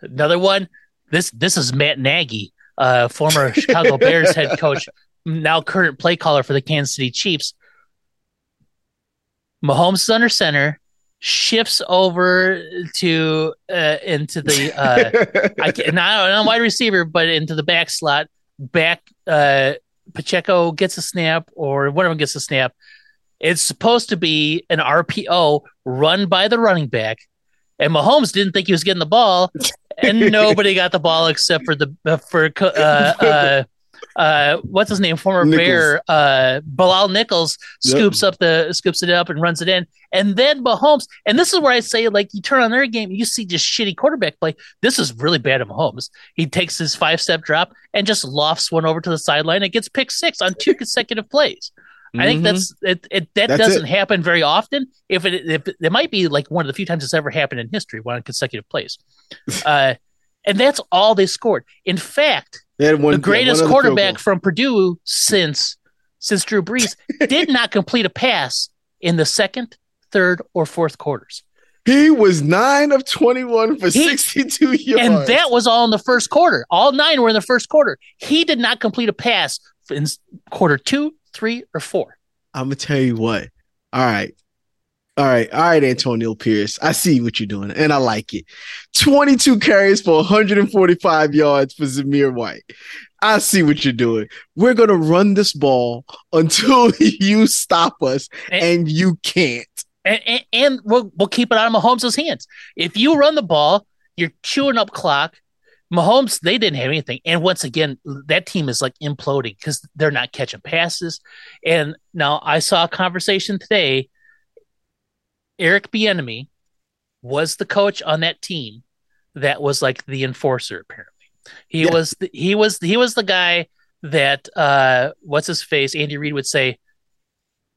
Speaker 1: another one. This this is Matt Nagy, uh, former Chicago Bears head coach, now current play caller for the Kansas City Chiefs. Mahomes is under center, shifts over to uh, into the uh, I can, not, not on wide receiver, but into the back slot. Back uh, Pacheco gets a snap, or one of them gets a snap. It's supposed to be an RPO run by the running back, and Mahomes didn't think he was getting the ball, and nobody got the ball except for the uh, for uh, uh, what's his name, former Nichols. Bear, uh, Bilal Nichols scoops yep. up the scoops it up and runs it in, and then Mahomes. And this is where I say, like, you turn on their game, you see just shitty quarterback play. This is really bad of Mahomes. He takes his five step drop and just lofts one over to the sideline and gets pick six on two consecutive plays. Mm-hmm. I think that's it. it that that's doesn't it. happen very often. If it, if it might be like one of the few times it's ever happened in history, one consecutive plays. uh, and that's all they scored. In fact, one, the greatest yeah, quarterback from Purdue since since Drew Brees did not complete a pass in the second, third, or fourth quarters.
Speaker 2: He was nine of 21 for he, 62 yards.
Speaker 1: And that was all in the first quarter. All nine were in the first quarter. He did not complete a pass in quarter two, three, or four.
Speaker 2: I'm going to tell you what. All right. All right, all right, Antonio Pierce. I see what you're doing, and I like it. 22 carries for 145 yards for Zamir White. I see what you're doing. We're gonna run this ball until you stop us, and, and you can't.
Speaker 1: And, and, and, we'll we'll keep it out of Mahomes' hands. If you run the ball, you're chewing up clock. Mahomes, they didn't have anything. And once again, that team is like imploding because they're not catching passes. And now I saw a conversation today Eric Bieniemy was the coach on that team that was like the enforcer. Apparently, he yeah. was the, he was he was the guy that uh, what's his face Andy Reid would say.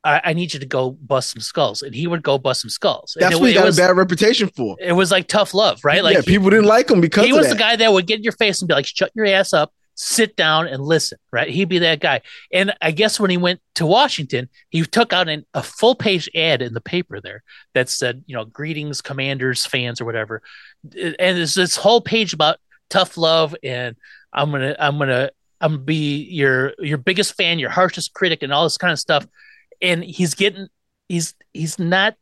Speaker 1: I, I, need you to go bust some skulls, and he would go bust some skulls.
Speaker 2: That's
Speaker 1: it,
Speaker 2: what he got was, a bad reputation for.
Speaker 1: It was like tough love, right? Like
Speaker 2: yeah, people didn't like him because
Speaker 1: he was
Speaker 2: that.
Speaker 1: the guy that would get in your face and be like, "Shut your ass up." Sit down and listen, right? He'd be that guy. And I guess when he went to Washington, he took out an, a full page ad in the paper there that said, you know, greetings, commanders, fans, or whatever. And there's this whole page about tough love and I'm gonna, I'm gonna, I'm gonna be your your biggest fan, your harshest critic, and all this kind of stuff. And he's getting, he's he's not.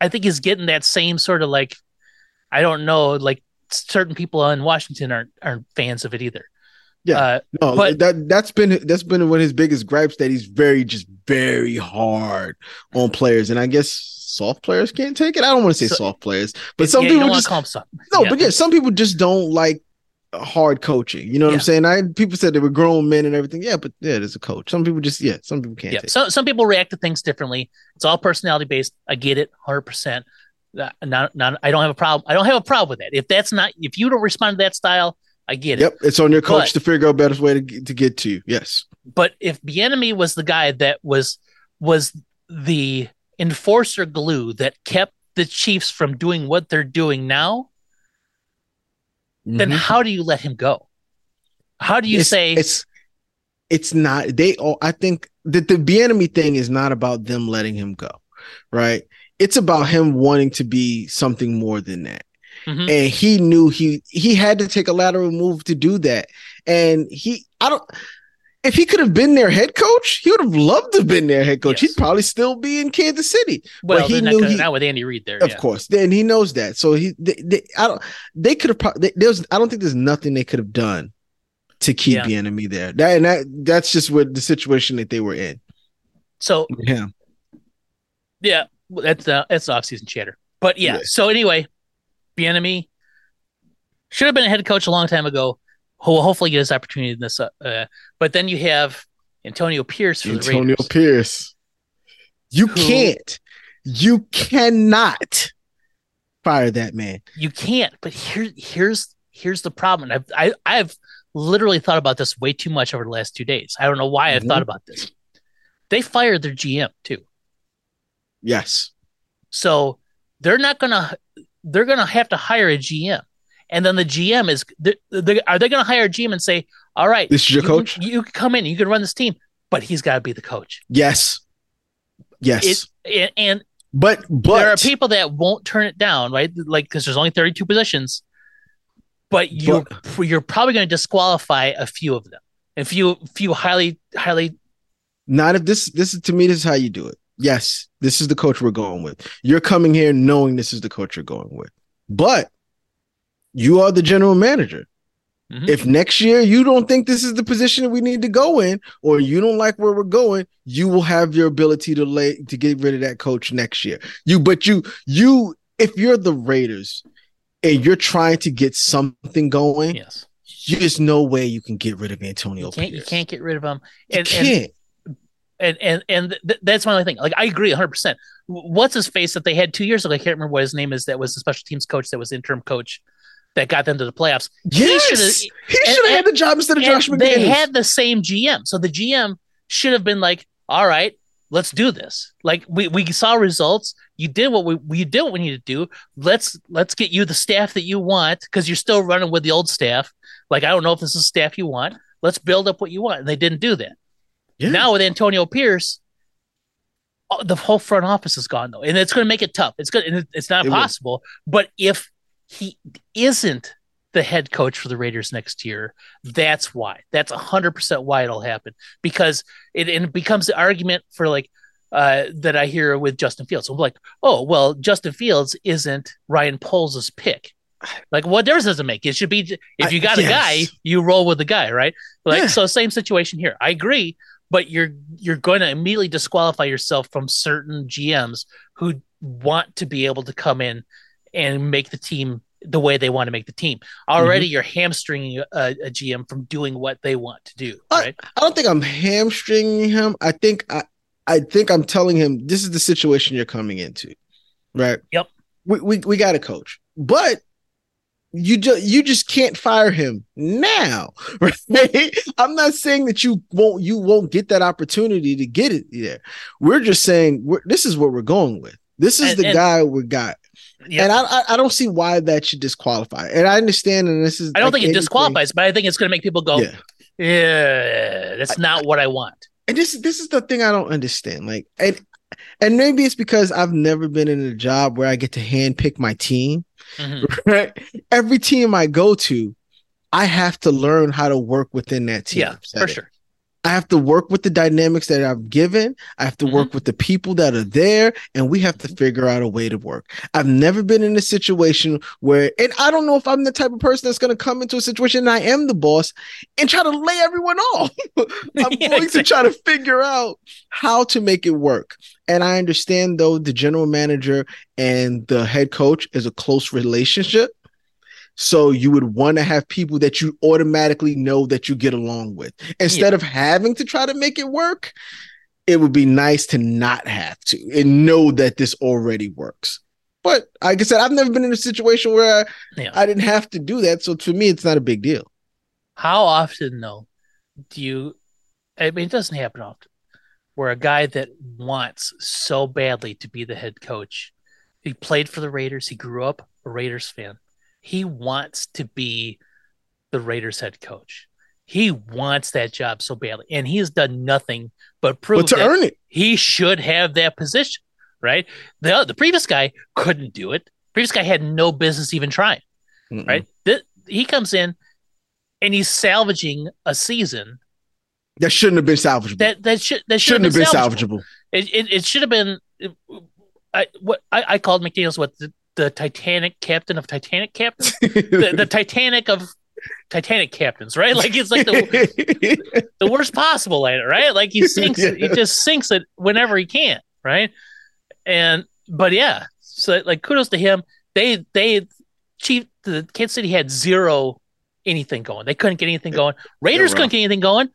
Speaker 1: I think he's getting that same sort of like, I don't know, like certain people in Washington aren't aren't fans of it either
Speaker 2: Yeah.
Speaker 1: Uh,
Speaker 2: No,
Speaker 1: But-
Speaker 2: that that's been that's been one of his biggest gripes that he's very just very hard on players, and I guess soft players can't take it. I don't want to say
Speaker 1: So-
Speaker 2: soft players, but some
Speaker 1: yeah,
Speaker 2: people just no,
Speaker 1: Yeah.
Speaker 2: but yeah, some people just don't like hard coaching. You know what
Speaker 1: Yeah.
Speaker 2: I'm saying? I people said they were grown men and everything. Yeah, but yeah, there's a coach. Some people just yeah, some people can't
Speaker 1: yeah. So some people react to things differently. It's all personality based. I get it, hundred percent. Not, not. I don't have a problem. I don't have a problem with that. If that's not, if you don't respond to that style, I get it.
Speaker 2: Yep, it's on your coach
Speaker 1: But-
Speaker 2: to figure out a better way to get, to get to you. Yes.
Speaker 1: But if Bieniemy was the guy that was was the enforcer glue that kept the Chiefs from doing what they're doing now, then
Speaker 2: Mhm.
Speaker 1: how do you let him go? How do you
Speaker 2: it's,
Speaker 1: say
Speaker 2: it's it's not they all I think that the Bieniemy thing is not about them letting him go, right? It's about him wanting to be something more than that.
Speaker 1: Mhm.
Speaker 2: And he knew he he had to take a lateral move to do that. And he I don't if he could have been their head coach, he would have loved to have been their head coach.
Speaker 1: Yes.
Speaker 2: He'd probably still be in Kansas City.
Speaker 1: well,
Speaker 2: he
Speaker 1: they're not,
Speaker 2: knew he-
Speaker 1: not with Andy Reid there?
Speaker 2: Of
Speaker 1: yeah.
Speaker 2: course. Then he knows that. So he they, they, I don't they could have pro- they, there's I don't think there's nothing they could have done to keep
Speaker 1: Yeah.
Speaker 2: Bieniemy there. That and that that's just what the situation that they were in.
Speaker 1: So
Speaker 2: Yeah.
Speaker 1: yeah, that's uh, that's off season chatter. But yeah,
Speaker 2: Yeah.
Speaker 1: so anyway, Bieniemy should have been a head coach a long time ago. Who will hopefully get his opportunity in this. Uh, uh, but then you have Antonio Pierce
Speaker 2: Antonio
Speaker 1: Raiders.
Speaker 2: Pierce. You
Speaker 1: Who-
Speaker 2: can't. You cannot fire that man.
Speaker 1: you can't. But here, here's here's the problem. I've I, I've literally thought about this way too much over the last two days. I don't know why I've
Speaker 2: Mhm.
Speaker 1: thought about this. They fired their GM too,
Speaker 2: Yes.
Speaker 1: so they're not gonna they're gonna have to hire a GM, and then the GM is they're, they are they gonna hire a GM and say, all right,
Speaker 2: This is your
Speaker 1: you
Speaker 2: coach?
Speaker 1: Can, you can come in, you can run this team, but he's got to be the coach.
Speaker 2: Yes. Yes.
Speaker 1: It and, and
Speaker 2: but but
Speaker 1: there are people that won't turn it down, right? Like because there's only 32 positions, but you're you're probably going to disqualify a few of them, a few few highly highly.
Speaker 2: not if this this is to me this is how you do it. Yes, this is the coach we're going with. You're coming here knowing this is the coach you're going with. But you are the general manager.
Speaker 1: Mhm.
Speaker 2: If next year you don't think this is the position we need to go in, or you don't like where we're going, you will have your ability to lay to get rid of that coach next year. You, but you, you, if you're the Raiders and you're trying to get something going,
Speaker 1: yes,
Speaker 2: there's no way you can get rid of Antonio.
Speaker 1: you can't you can't get rid of him.
Speaker 2: You
Speaker 1: And, and
Speaker 2: can't.
Speaker 1: and and and th- that's my only thing. Like I agree 100. percent What's his face that they had two years ago? I can't remember what his name is. That was the special teams coach. That was interim coach. That got them to the playoffs.
Speaker 2: yes, he should have had the job instead of
Speaker 1: And
Speaker 2: Josh
Speaker 1: they had the same GM, so the GM should have been like, "All right, let's do this." Like we, we saw results. You did what we we did what we needed to do. Let's let's get you the staff that you want because you're still running with the old staff. Like I don't know if this is staff you want. Let's build up what you want, and they didn't do that.
Speaker 2: Yeah.
Speaker 1: Now with Antonio Pierce, uh, the whole front office is gone though, and it's going to make it tough. It's good, it's not
Speaker 2: It will.
Speaker 1: possible. But if he isn't the head coach for the Raiders next year, that's why. That's hundred percent why it'll happen because it and it becomes the argument for like uh, that I hear with Justin Fields. I'm like, oh well, Justin Fields isn't Ryan Poles' pick. Like, what difference does it make? It should be if you
Speaker 2: I-
Speaker 1: got a guy, you roll with the guy, right? Like,
Speaker 2: Yeah.
Speaker 1: so same situation here. I agree, but you're you're going to immediately disqualify yourself from certain GMs who want to be able to come in and make the team the way they want to make the team. Already, mm-hmm. you're hamstringing a, a GM from doing what they want to do.
Speaker 2: I-
Speaker 1: Right?
Speaker 2: I don't think I'm hamstringing him. I think I, I think I'm telling him this is the situation you're coming into, right?
Speaker 1: Yep.
Speaker 2: We we, we got a coach, but you just you just can't fire him now, right? I'm not saying that you won't you won't get that opportunity to get it there. We're just saying we're, this is what we're going with. This is
Speaker 1: And-
Speaker 2: the
Speaker 1: and-
Speaker 2: guy we got,
Speaker 1: Yeah.
Speaker 2: and I, I I don't see why that should disqualify. And I understand, and this is
Speaker 1: I don't
Speaker 2: like
Speaker 1: think it
Speaker 2: anything-
Speaker 1: disqualifies, but I think it's going to make people go,
Speaker 2: Yeah.
Speaker 1: yeah, that's not what I want.
Speaker 2: and this this is the thing I don't understand. Like, and and maybe it's because I've never been in a job where I get to handpick my team.
Speaker 1: Mhm.
Speaker 2: Right, every team I go to, I have to learn how to work within that team.
Speaker 1: Yeah, for sure.
Speaker 2: I have to work with the dynamics that I've given. I have to
Speaker 1: Mm-hmm.
Speaker 2: work with the people that are there, and we have to figure out a way to work. I've never been in a situation where, and I don't know if I'm the type of person that's going to come into a situation and I am the boss and try to lay everyone off. I'm
Speaker 1: Yeah,
Speaker 2: going to try to figure out how to make it work. And I understand though the general manager and the head coach is a close relationship. So you would want to have people that you automatically know that you get along with. Instead of having to try to make it work, it would be nice to not have to and know that this already works. But like I said, I've never been in a situation where
Speaker 1: Yeah.
Speaker 2: I didn't have to do that. So to me, it's not a big deal.
Speaker 1: How often though do you I mean it doesn't happen often where a guy that wants so badly to be the head coach. He played for the Raiders, he grew up a Raiders fan. He wants to be the Raiders head coach. He wants that job so badly and he has done nothing but prove
Speaker 2: But to earn it,
Speaker 1: he should have that position, right? The the previous guy couldn't do it. Previous guy had no business even trying
Speaker 2: Mm-mm.
Speaker 1: right? Th- he comes in and he's salvaging a season
Speaker 2: That shouldn't have been salvageable.
Speaker 1: that that should that
Speaker 2: shouldn't have been
Speaker 1: salvageable.
Speaker 2: salvageable.
Speaker 1: It, it it should have been. I what I, I called McDaniels what the, the Titanic captain of Titanic captains, the, the Titanic of Titanic captains, right? Like it's like the the worst possible at right? Like he sinks it, he just sinks it whenever he can, right? And but yeah, so like kudos to him. They they chief the Kansas City had zero anything going. They couldn't get anything going. Raiders couldn't get anything going.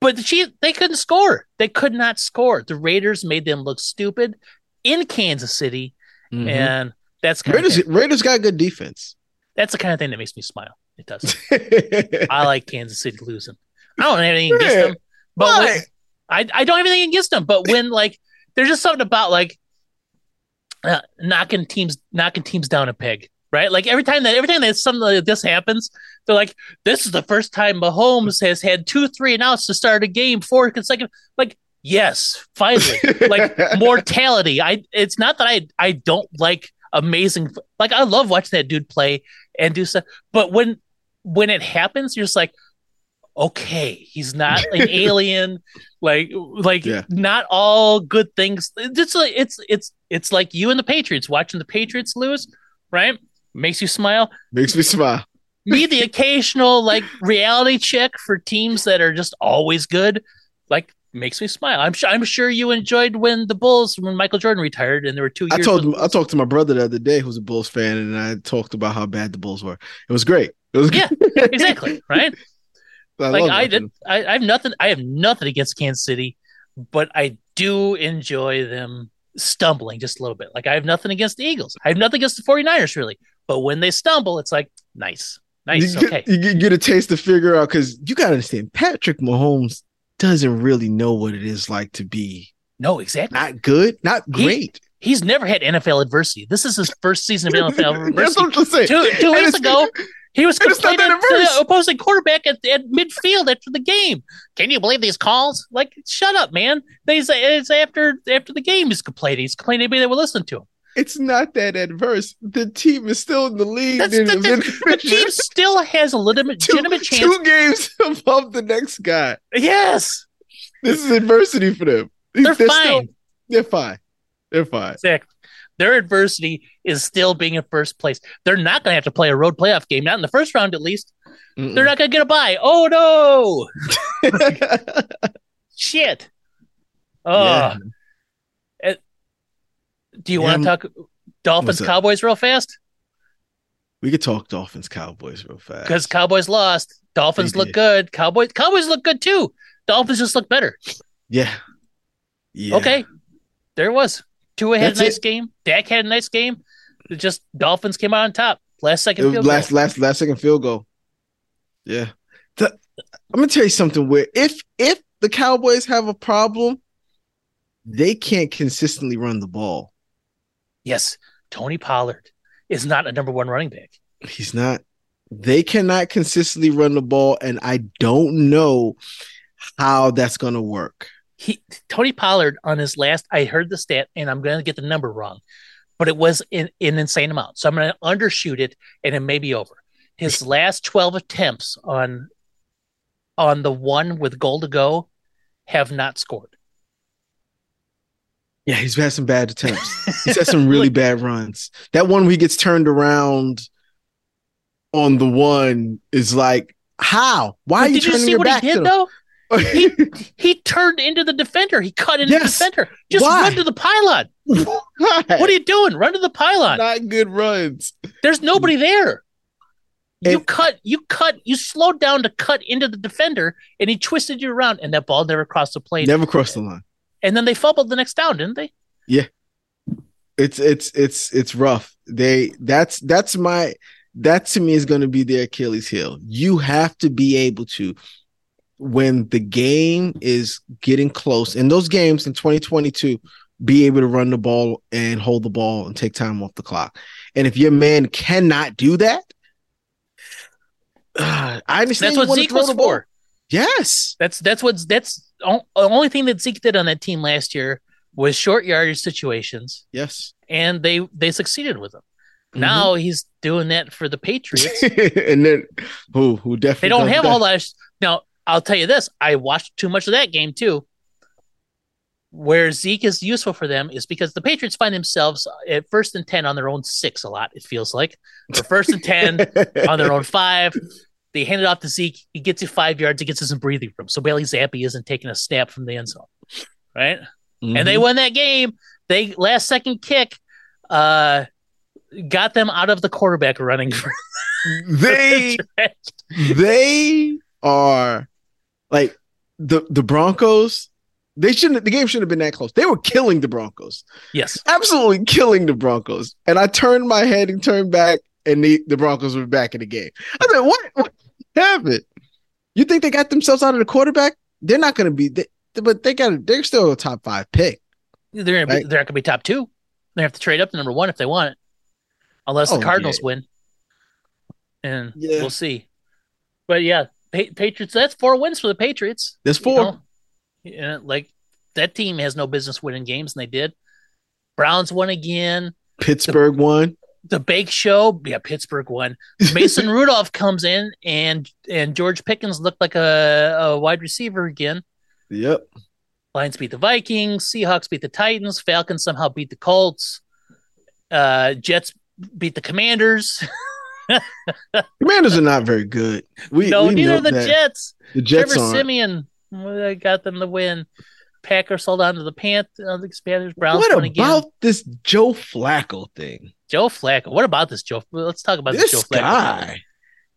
Speaker 1: But the Chiefs they couldn't score. They could not score. The Raiders made them look stupid in Kansas City,
Speaker 2: Mhm.
Speaker 1: and that's kind
Speaker 2: Raiders, Raiders got good defense.
Speaker 1: that's the kind of thing that makes me smile. It does. I like Kansas City losing. I don't have anything against them, but when, I I don't have anything against them. But when like there's just something about like uh, knocking teams knocking teams down a peg, right? Like every time that every time that something like this happens, they're like, "This is the first time Mahomes has had two three and outs to start a game four consecutive." Like, yes, finally, like mortality. I it's not that I I don't like amazing like I love watching that dude play and do stuff, but when when it happens, you're just like, okay, he's not an alien. Like like
Speaker 2: Yeah.
Speaker 1: not all good things. It's like it's it's it's like you and the Patriots watching the Patriots lose, right? Makes you smile.
Speaker 2: Makes me smile.
Speaker 1: Me the occasional like reality check for teams that are just always good, like makes me smile. I'm sure I'm sure you enjoyed when the Bulls when Michael Jordan retired and there were two
Speaker 2: I told him, I talked to my brother the other day, who's a Bulls fan, and I talked about how bad the Bulls were. It was great. It was
Speaker 1: Yeah, exactly right.
Speaker 2: I
Speaker 1: like I did. I, I have nothing. I have nothing against Kansas City, but I do enjoy them stumbling just a little bit. Like I have nothing against the Eagles. I have nothing against the 49ers really, but when they stumble, it's like nice, nice,
Speaker 2: You get,
Speaker 1: okay.
Speaker 2: you get, get a taste to figure out because you got to understand Patrick Mahomes doesn't really know what it is like to be
Speaker 1: No, exactly.
Speaker 2: not good, not
Speaker 1: He-
Speaker 2: great.
Speaker 1: He's never had NFL adversity. This is his first season of NFL
Speaker 2: That's
Speaker 1: adversity.
Speaker 2: what I'm saying.
Speaker 1: Two, two weeks ago, he was
Speaker 2: and it's not
Speaker 1: complaining to the opposing quarterback at, at midfield after the game. Can you believe these calls? Like, shut up, man. They say it's after after the game he's complaining. He's complaining anybody that will listen to him.
Speaker 2: It's not that adverse. The team is still in the league.
Speaker 1: The,
Speaker 2: the
Speaker 1: the, team still has a legitimate,
Speaker 2: two,
Speaker 1: legitimate chance.
Speaker 2: two games above the next guy.
Speaker 1: Yes,
Speaker 2: This is adversity for them.
Speaker 1: they're,
Speaker 2: still-
Speaker 1: fine.
Speaker 2: they're fine. They're fine.
Speaker 1: Exactly. Their adversity is still being in first place. They're not going to have to play a road playoff game, not in the first round at least.
Speaker 2: Mm-mm.
Speaker 1: They're not going to get a bye. Oh no! Shit. Oh,
Speaker 2: Yeah.
Speaker 1: Do you
Speaker 2: Yeah,
Speaker 1: want to talk Dolphins Cowboys real fast?
Speaker 2: We could talk Dolphins Cowboys real fast.
Speaker 1: Because Cowboys lost. Dolphins
Speaker 2: They
Speaker 1: look
Speaker 2: did.
Speaker 1: good. Cowboys Cowboys look good too. Dolphins just look better.
Speaker 2: yeah, yeah.
Speaker 1: Okay. There it was. Tua had
Speaker 2: That's
Speaker 1: a nice
Speaker 2: it.
Speaker 1: game. Dak had a nice game. It just Dolphins came out on top. Last second field
Speaker 2: last
Speaker 1: goal.
Speaker 2: last last second field goal. Yeah. The- I'm gonna tell you something where if if the Cowboys have a problem, they can't consistently run the ball.
Speaker 1: Yes. Tony Pollard is not a number one running back.
Speaker 2: He's not. They cannot consistently run the ball, and I don't know how that's gonna work.
Speaker 1: He Tony Pollard on his last, I heard the stat, and I'm gonna get the number wrong, but it was in, an insane amount. So I'm gonna undershoot it and it may be over. His last 12 attempts on on the one with goal to go, have not scored.
Speaker 2: Yeah, he's had some bad attempts. he's had some really like, bad runs. That one where he gets turned around on the one is like, how? Why are you turning you see your what back he did though?
Speaker 1: he he turned into the defender. He cut into yes. the defender. Just Why? run to the pylon. Why? What are you doing? Run to the pylon.
Speaker 2: Not good runs.
Speaker 1: There's nobody there. You cut, you cut, you slowed down to cut into the defender, and he twisted you around, and that ball never crossed the plane.
Speaker 2: Never crossed the line.
Speaker 1: And then they fumbled the next down, didn't they?
Speaker 2: Yeah. It's it's it's it's rough. They that's that's my that to me is going to be their Achilles heel. You have to be able to when the game is getting close in those games in 2022 be able to run the ball and hold the ball and take time off the clock. And if your man cannot do that, uh, I understand.
Speaker 1: That's what Zeke was for.
Speaker 2: Yes,
Speaker 1: that's that's what's that's the only thing that Zeke did on that team last year was short yardage situations.
Speaker 2: Yes,
Speaker 1: and they they succeeded with them. Mm-hmm. Now he's doing that for the Patriots,
Speaker 2: and then who who definitely
Speaker 1: they don't have that. all that. Now I'll tell you this: I watched too much of that game too. Where Zeke is useful for them is because the Patriots find themselves at first and ten on their own six a lot. It feels like, or first and ten on their own five. They hand it off to Zeke. He gets you five yards. He gets us some breathing room. So Bailey Zappe isn't taking a snap from the end zone, right? Mm-hmm. And they mm-hmm. won that game. They last second kick uh, got them out of the quarterback running.
Speaker 2: they they are like the the Broncos. They shouldn't. The game shouldn't have been that close. They were killing the Broncos.
Speaker 1: Yes,
Speaker 2: absolutely killing the Broncos. And I turned my head and turned back, and the, the Broncos were back in the game. I said, "What? What happened? You think they got themselves out of the quarterback? They're not going to be. They, but they got. They're still a top five pick.
Speaker 1: They're gonna right? be, they're not going to be top two. They have to trade up to number one if they want it, unless oh, the Cardinals yeah. win. And yeah. we'll see. But yeah, pa- Patriots. That's four wins for the Patriots.
Speaker 2: That's four.
Speaker 1: You know, like that team has no business winning games, and they did. Browns won again.
Speaker 2: Pittsburgh
Speaker 1: the,
Speaker 2: won.
Speaker 1: The Bake Show, yeah, Pittsburgh won. Mason Rudolph comes in, and and George Pickens looked like a, a wide receiver again.
Speaker 2: Yep.
Speaker 1: Lions beat the Vikings. Seahawks beat the Titans. Falcons somehow beat the Colts. Uh, Jets beat the Commanders.
Speaker 2: Commanders are not very good.
Speaker 1: We, no, we neither the. Jets.
Speaker 2: The Jets
Speaker 1: Trevor Siemian got them the win. Packers sold on to the Panthers, uh, the Spanish Browns.
Speaker 2: What about again. this Joe Flacco thing?
Speaker 1: Joe Flacco. What about this Joe? Let's talk about this, this Joe
Speaker 2: guy. Flacco.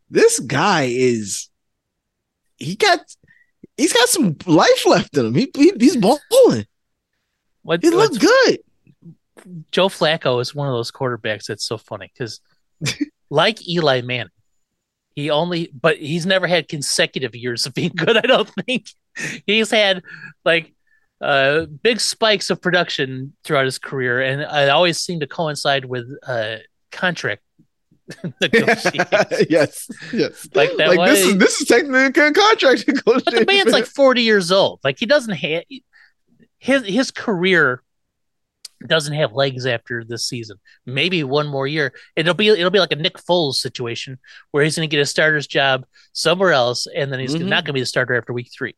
Speaker 2: This guy is he got he's got some life left in him. He, he he's balling. What, he looks good.
Speaker 1: Joe Flacco is one of those quarterbacks that's so funny because like Eli Manning, he only, but he's never had consecutive years of being good. I don't think he's had like uh, big spikes of production throughout his career, and it always seemed to coincide with uh, contract
Speaker 2: yes, yes.
Speaker 1: Like that. Like
Speaker 2: this is this is technically a contract
Speaker 1: But the man's like forty years old. Like he doesn't have his his career doesn't have legs after this season. Maybe one more year. It'll be it'll be like a Nick Foles situation where he's going to get a starter's job somewhere else, and then he's mm-hmm. not going to be the starter after week three.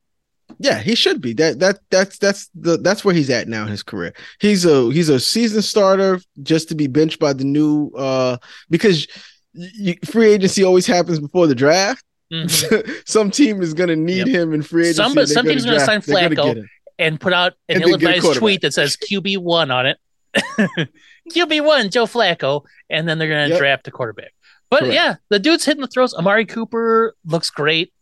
Speaker 2: Yeah, he should be. That that that's that's the that's where he's at now in his career. He's a he's a season starter just to be benched by the new uh because you, free agency always happens before the draft. Mm-hmm. Some team is going to need yep. him in free agency.
Speaker 1: Some, some team's going to sign Flacco and put out an ill-advised tweet that says QB one on it. QB one, Joe Flacco, and then they're going to yep. draft a quarterback. But Correct. yeah, the dude's hitting the throws. Amari Cooper looks great.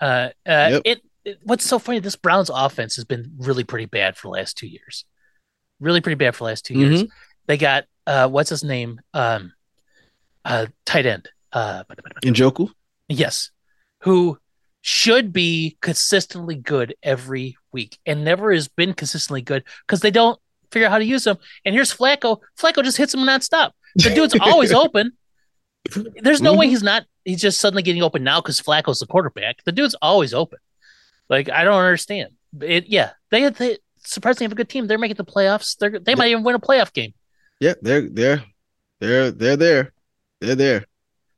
Speaker 1: Uh, uh, yep. it, it, What's so funny? This Browns offense has been really pretty bad for the last two years. Really pretty bad for the last 2 mm-hmm. years. They got uh, what's his name? Um, uh, tight end. Uh,
Speaker 2: Njoku?
Speaker 1: Yes. Who should be consistently good every week and never has been consistently good because they don't figure out how to use them. And here's Flacco. Flacco just hits him nonstop. The dude's always open. There's no mm-hmm. way he's not. He's just suddenly getting open now because Flacco's the quarterback. The dude's always open. Like I don't understand. It yeah. They they surprisingly have a good team. They're making the playoffs. They're they might even win a playoff game.
Speaker 2: Yeah, they're they're they're they're there. They're there.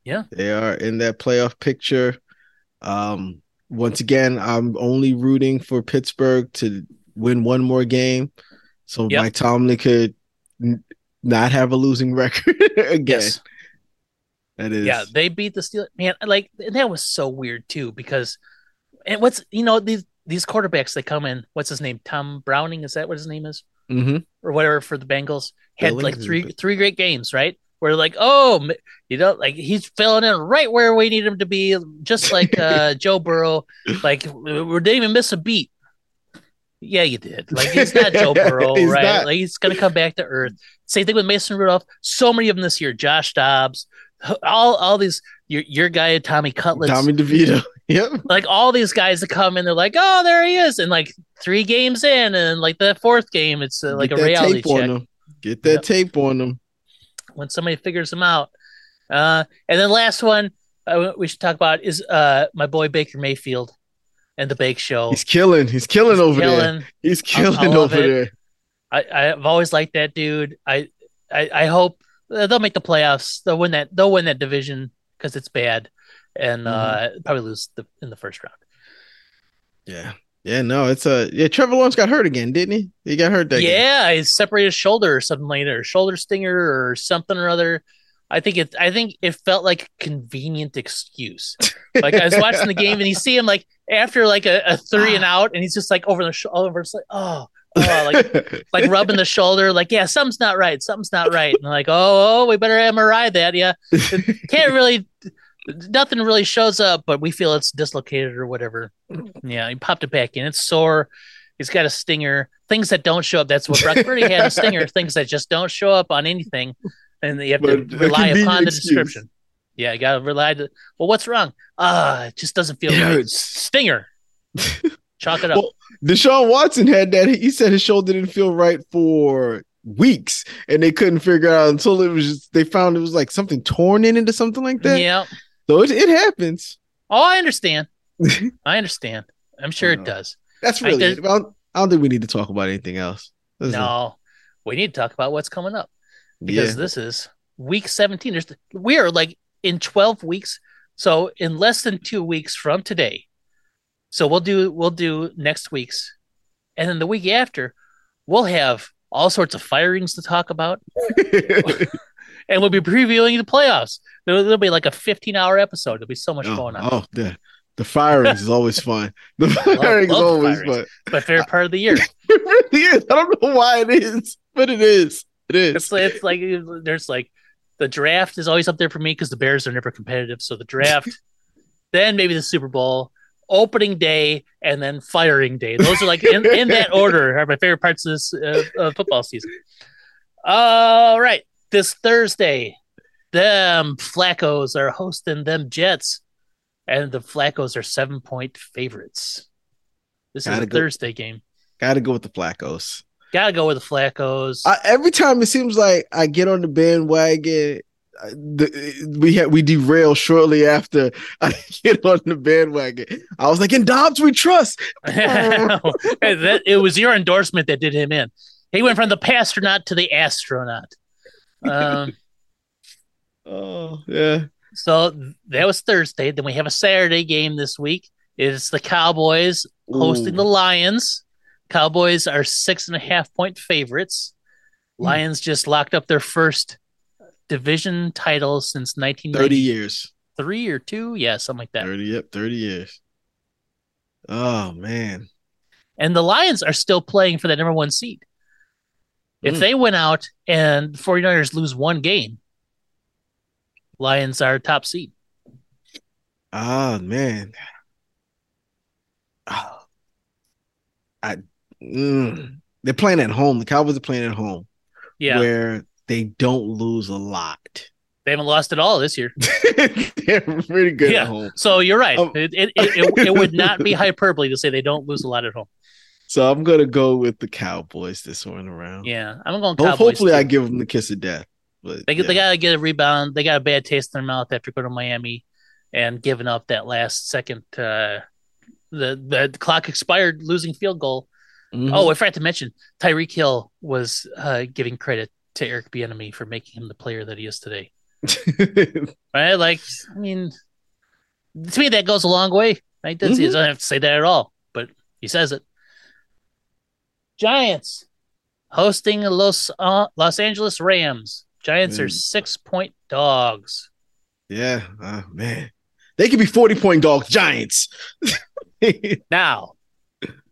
Speaker 1: Yeah.
Speaker 2: They are in that playoff picture. Um, once again, I'm only rooting for Pittsburgh to win one more game, so
Speaker 1: Yep.
Speaker 2: Mike Tomlin could n- not have a losing record again.
Speaker 1: Yes.
Speaker 2: That is,
Speaker 1: Yeah, they beat the Steelers. Man, like that was so weird too because and what's you know these these quarterbacks they come in. What's his name? Tom Browning is that what his name is
Speaker 2: hmm
Speaker 1: or whatever for the Bengals had
Speaker 2: Billings
Speaker 1: like three three great games, right? Where like oh you know like he's filling in right where we need him to be, just like uh Joe Burrow. Like we didn't even miss a beat. Yeah, you did. Like he's not Joe Burrow, right?
Speaker 2: not.
Speaker 1: Like he's gonna come back to earth. Same thing with Mason Rudolph. So many of them this year. Josh Dobbs, all all these your your guy Tommy Cutlets,
Speaker 2: Tommy DeVito. Yep.
Speaker 1: like all these guys that come in, they're like, oh, there he is, and like three games in, and like the fourth game, it's uh, like
Speaker 2: Get
Speaker 1: a reality check.
Speaker 2: Get that
Speaker 1: Yep.
Speaker 2: tape on them.
Speaker 1: when somebody figures them out. Uh, and then last one uh, we should talk about is uh my boy Baker Mayfield and the Bake Show.
Speaker 2: He's killing. He's killing
Speaker 1: He's
Speaker 2: over there. He's killing over
Speaker 1: it.
Speaker 2: there.
Speaker 1: I, I've always liked that dude. I I, I hope uh, they'll make the playoffs. They'll win that. They'll win that division because it's bad, and mm-hmm. uh, probably lose the, in the first round.
Speaker 2: Yeah. Yeah, no, it's a yeah. Trevor Lawrence got hurt again, didn't he? He got hurt that game.
Speaker 1: yeah, he separated his shoulder or something like that, or shoulder stinger or something or other. I think it. I think it felt like a convenient excuse. Like I was watching the game and you see him like after like a, a three and ah. out, and he's just like over the shoulder, it's like oh, oh, like like rubbing the shoulder, like yeah, something's not right, something's not right. And like oh, oh, we better MRI that. Yeah, can't really. Nothing really shows up, but we feel it's dislocated or whatever. Yeah, he popped it back in. It's sore. He's got a stinger. Things that don't show up. That's what Brock Purdy had a stinger. Things that just don't show up on anything, and you have to
Speaker 2: But a
Speaker 1: rely upon the
Speaker 2: excuse.
Speaker 1: description. Yeah, you got to rely. To, well, what's wrong? Ah, it just doesn't feel
Speaker 2: It
Speaker 1: right. Stinger. Chalk it up.
Speaker 2: Well, Deshaun Watson had that. He said his shoulder didn't feel right for weeks, and they couldn't figure out until it was just they found it was like something torn in it or something like that.
Speaker 1: yeah.
Speaker 2: So it, it happens.
Speaker 1: Oh, I understand. I understand. I'm sure it does.
Speaker 2: That's
Speaker 1: I
Speaker 2: really
Speaker 1: did-
Speaker 2: it. Well, I don't think we need to talk about anything else. This is-
Speaker 1: No, we need to talk about what's coming up because
Speaker 2: yeah.
Speaker 1: this is week 17. There's we are like in 12 weeks. So in less than two weeks from today. So we'll do we'll do next week's, and then the week after, we'll have all sorts of firings to talk about, and we'll be previewing the playoffs. There'll, there'll be like a 15 hour episode. There'll be so much
Speaker 2: oh,
Speaker 1: going on.
Speaker 2: oh, the the firings is always fun. The firings is always
Speaker 1: firings.
Speaker 2: fun.
Speaker 1: My favorite part of the year.
Speaker 2: It really is. I don't know why it is, but it is. It is.
Speaker 1: It's like, it's like there's like the draft is always up there for me because the Bears are never competitive. So the draft, then maybe the Super Bowl, opening day, and then firing day. Those are like in, in that order are my favorite parts of this uh, uh, football season. All right, this Thursday, them Flaccos are hosting them Jets, and the Flaccos are seven point favorites. This is
Speaker 2: Gotta
Speaker 1: a
Speaker 2: go.
Speaker 1: Thursday game.
Speaker 2: Got to go with the Flaccos.
Speaker 1: Gotta go with the Flaccos.
Speaker 2: I, every time it seems like I get on the bandwagon, the, we ha- we derail shortly after I get on the bandwagon. I was like, in Dobbs we trust.
Speaker 1: that, it was your endorsement that did him in. He went from the pastronaut to the astronaut. Um,
Speaker 2: Oh yeah,
Speaker 1: so that was Thursday. Then we have a Saturday game this week. It's the Cowboys hosting
Speaker 2: Ooh.
Speaker 1: the Lions. Cowboys are six and a half point favorites.
Speaker 2: Ooh.
Speaker 1: Lions just locked up their first division title since
Speaker 2: thirty
Speaker 1: 1993
Speaker 2: years.
Speaker 1: or two. Yeah, something like that.
Speaker 2: Thirty, yep, thirty years. Oh man,
Speaker 1: And the Lions are still playing for that number one seed. If
Speaker 2: Mm.
Speaker 1: they win out and the 49ers lose one game, Lions are top seed.
Speaker 2: oh man. Oh. I mm. they're playing at home. The Cowboys are playing at home,
Speaker 1: Yeah.
Speaker 2: where they don't lose a lot.
Speaker 1: They haven't lost at all this year.
Speaker 2: they're pretty good
Speaker 1: Yeah.
Speaker 2: at home.
Speaker 1: So you're right. It, it, it, it, it would not be hyperbole to say they don't lose a lot at home.
Speaker 2: So I'm gonna go with the Cowboys this one around.
Speaker 1: Yeah. I'm going Cowboys.
Speaker 2: hopefully,
Speaker 1: too.
Speaker 2: I give them the kiss of death. But
Speaker 1: They,
Speaker 2: yeah.
Speaker 1: they got to get a rebound. They got a bad taste in their mouth after going to Miami and giving up that last second. Uh, the, the clock expired, losing field goal.
Speaker 2: Mhm.
Speaker 1: Oh, I forgot to mention Tyreek Hill was uh, giving credit to Eric Bieniemy for making him the player that he is today. Right? Like, I mean, to me, that goes a long way. He does. He doesn't have to say that at all, but he says it. Giants hosting Los uh, Los Angeles Rams. Giants are
Speaker 2: Mm.
Speaker 1: six point dogs.
Speaker 2: Yeah, uh, man, they could be forty point dogs. Giants.
Speaker 1: Now,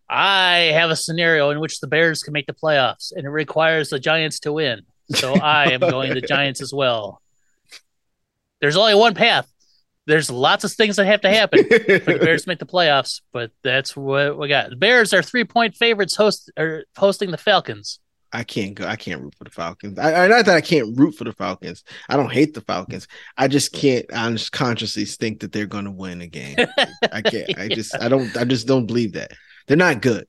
Speaker 1: I have a scenario in which the Bears can make the playoffs, and it requires the Giants to win. So I am going the Giants as well. There's only one path. There's lots of things that have to happen for the Bears to make the playoffs, but that's what we got. The Bears are three point favorites host or hosting the Falcons.
Speaker 2: I can't go. I can't root for the Falcons. I, I not that I can't root for the Falcons. I don't hate the Falcons. I just can't. I just consciously think that they're going to win a game. I can't. I just. I don't. I just don't believe that they're not good.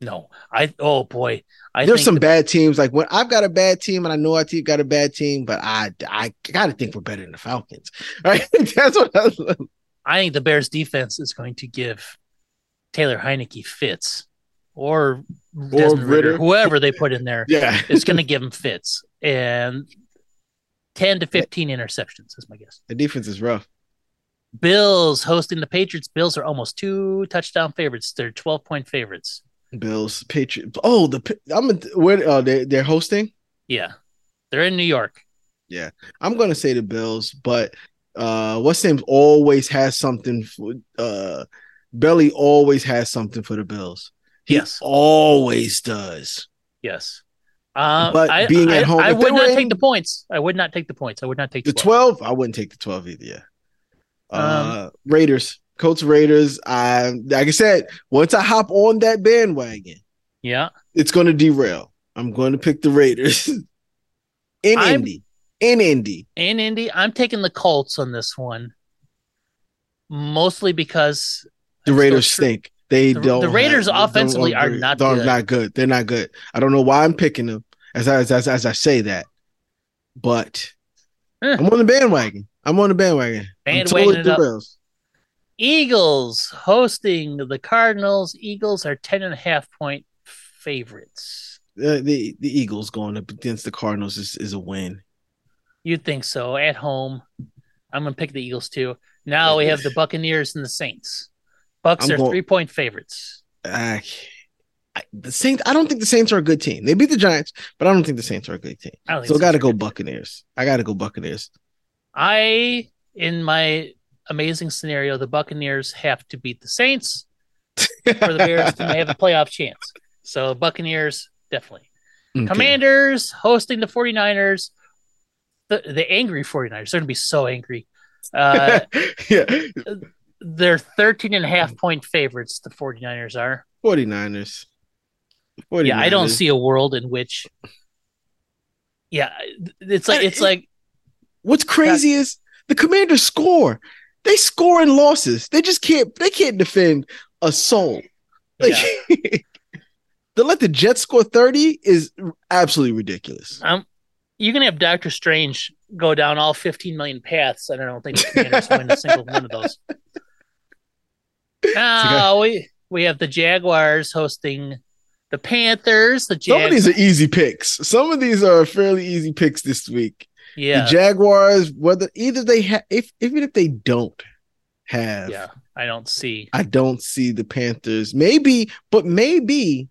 Speaker 1: No, I oh boy, I
Speaker 2: There's some
Speaker 1: the-
Speaker 2: bad teams. Like when I've got a bad team, and I know our team got a bad team, but I I got to think we're better than the Falcons. Right? That's what. I,
Speaker 1: I think the Bears defense is going to give Taylor Heinicke fits or Desmond Ridder,
Speaker 2: Ridder.
Speaker 1: whoever they put in there.
Speaker 2: yeah.
Speaker 1: It's going to give him fits and 10 to 15 interceptions is my guess.
Speaker 2: The defense is rough.
Speaker 1: Bills hosting the Patriots. Bills are almost two touchdown favorites. They're 12 point favorites.
Speaker 2: Bills, Patriots. Oh, the I'm a, where uh, they they're hosting.
Speaker 1: Yeah. They're in New York.
Speaker 2: Yeah, I'm gonna say the Bills, but uh, what's name's always has something. For, uh, Belly always has something for the Bills. He
Speaker 1: Yes.
Speaker 2: always does.
Speaker 1: Yes. Um,
Speaker 2: But
Speaker 1: I,
Speaker 2: being
Speaker 1: I,
Speaker 2: at home-
Speaker 1: I
Speaker 2: if
Speaker 1: would not
Speaker 2: were
Speaker 1: take the points. I would not take the points. I would not take
Speaker 2: The
Speaker 1: the 12.
Speaker 2: 12, I wouldn't take the 12 either. Yeah.
Speaker 1: Um,
Speaker 2: Uh, Raiders, Colts, Raiders. I like I said, once I hop on that bandwagon,
Speaker 1: Yeah.
Speaker 2: it's going to derail. I'm going to pick the Raiders in
Speaker 1: I'm-
Speaker 2: Indy. In Indy,
Speaker 1: In Indy, I'm taking the Colts on this one. Mostly because
Speaker 2: the
Speaker 1: I'm
Speaker 2: Raiders stink. They
Speaker 1: The-
Speaker 2: don't.
Speaker 1: the Raiders
Speaker 2: have-
Speaker 1: offensively are not
Speaker 2: they're
Speaker 1: good.
Speaker 2: not good. They're not good. I don't know why I'm picking them as I, as, as, as I say that, but
Speaker 1: Eh.
Speaker 2: I'm on the bandwagon. I'm on the bandwagon. I'm
Speaker 1: Bandwagoning
Speaker 2: totally
Speaker 1: it up.
Speaker 2: derailed.
Speaker 1: Eagles hosting the Cardinals. Eagles are 10 and a half point favorites.
Speaker 2: Uh, the the Eagles going up against the Cardinals is, is a win.
Speaker 1: You'd think so. At home, I'm going to pick the Eagles too. Now we have the Buccaneers and the Saints. Bucks
Speaker 2: I'm
Speaker 1: are
Speaker 2: going-
Speaker 1: three point favorites.
Speaker 2: I, I, the Saints. I don't think the Saints are a good team. They beat the Giants, but I don't think the Saints are a good team.
Speaker 1: I
Speaker 2: So I got to go. Buccaneers. I got to go Buccaneers.
Speaker 1: I, in my amazing scenario, the Buccaneers have to beat the Saints for the Bears to have a playoff chance. So Buccaneers, definitely.
Speaker 2: Okay.
Speaker 1: Commanders hosting the 49ers. The, the angry 49ers. They're going to be so angry. Uh,
Speaker 2: yeah,
Speaker 1: they're 13 and a half point favorites, the 49ers are.
Speaker 2: 49ers. 49ers.
Speaker 1: Yeah, I don't see a world in which. Yeah, it's like it's like
Speaker 2: What's crazy is the Commanders score. They score in losses. They just can't. They can't defend a soul. Like, to let the Jets score thirty is absolutely ridiculous.
Speaker 1: um, you can have Doctor Strange go down all 15 million paths. and I don't think the Commanders win a single one of those. Now we we have the Jaguars hosting the Panthers. The
Speaker 2: Some of these are easy picks. Some of these are fairly easy picks this week.
Speaker 1: Yeah,
Speaker 2: The Jaguars, whether either they have, if even if they don't have,
Speaker 1: yeah. I don't see.
Speaker 2: I don't see the Panthers. Maybe, but maybe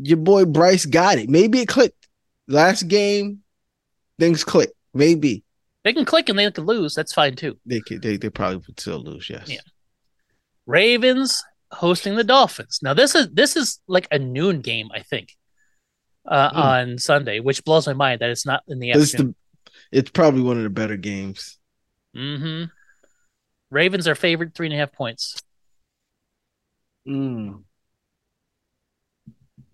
Speaker 2: your boy Bryce got it. Maybe it clicked. Last game, things clicked. Maybe
Speaker 1: They can click and they can lose. That's fine too.
Speaker 2: they could. They they probably would still lose. Yes.
Speaker 1: Yeah. Ravens hosting the Dolphins. Now this is this is like a noon game, I think, uh,
Speaker 2: Hmm.
Speaker 1: on Sunday, which blows my mind that it's not in the afternoon.
Speaker 2: The. It's probably one of the better games.
Speaker 1: Mm-hmm. Ravens are favored three and a half points.
Speaker 2: Mm.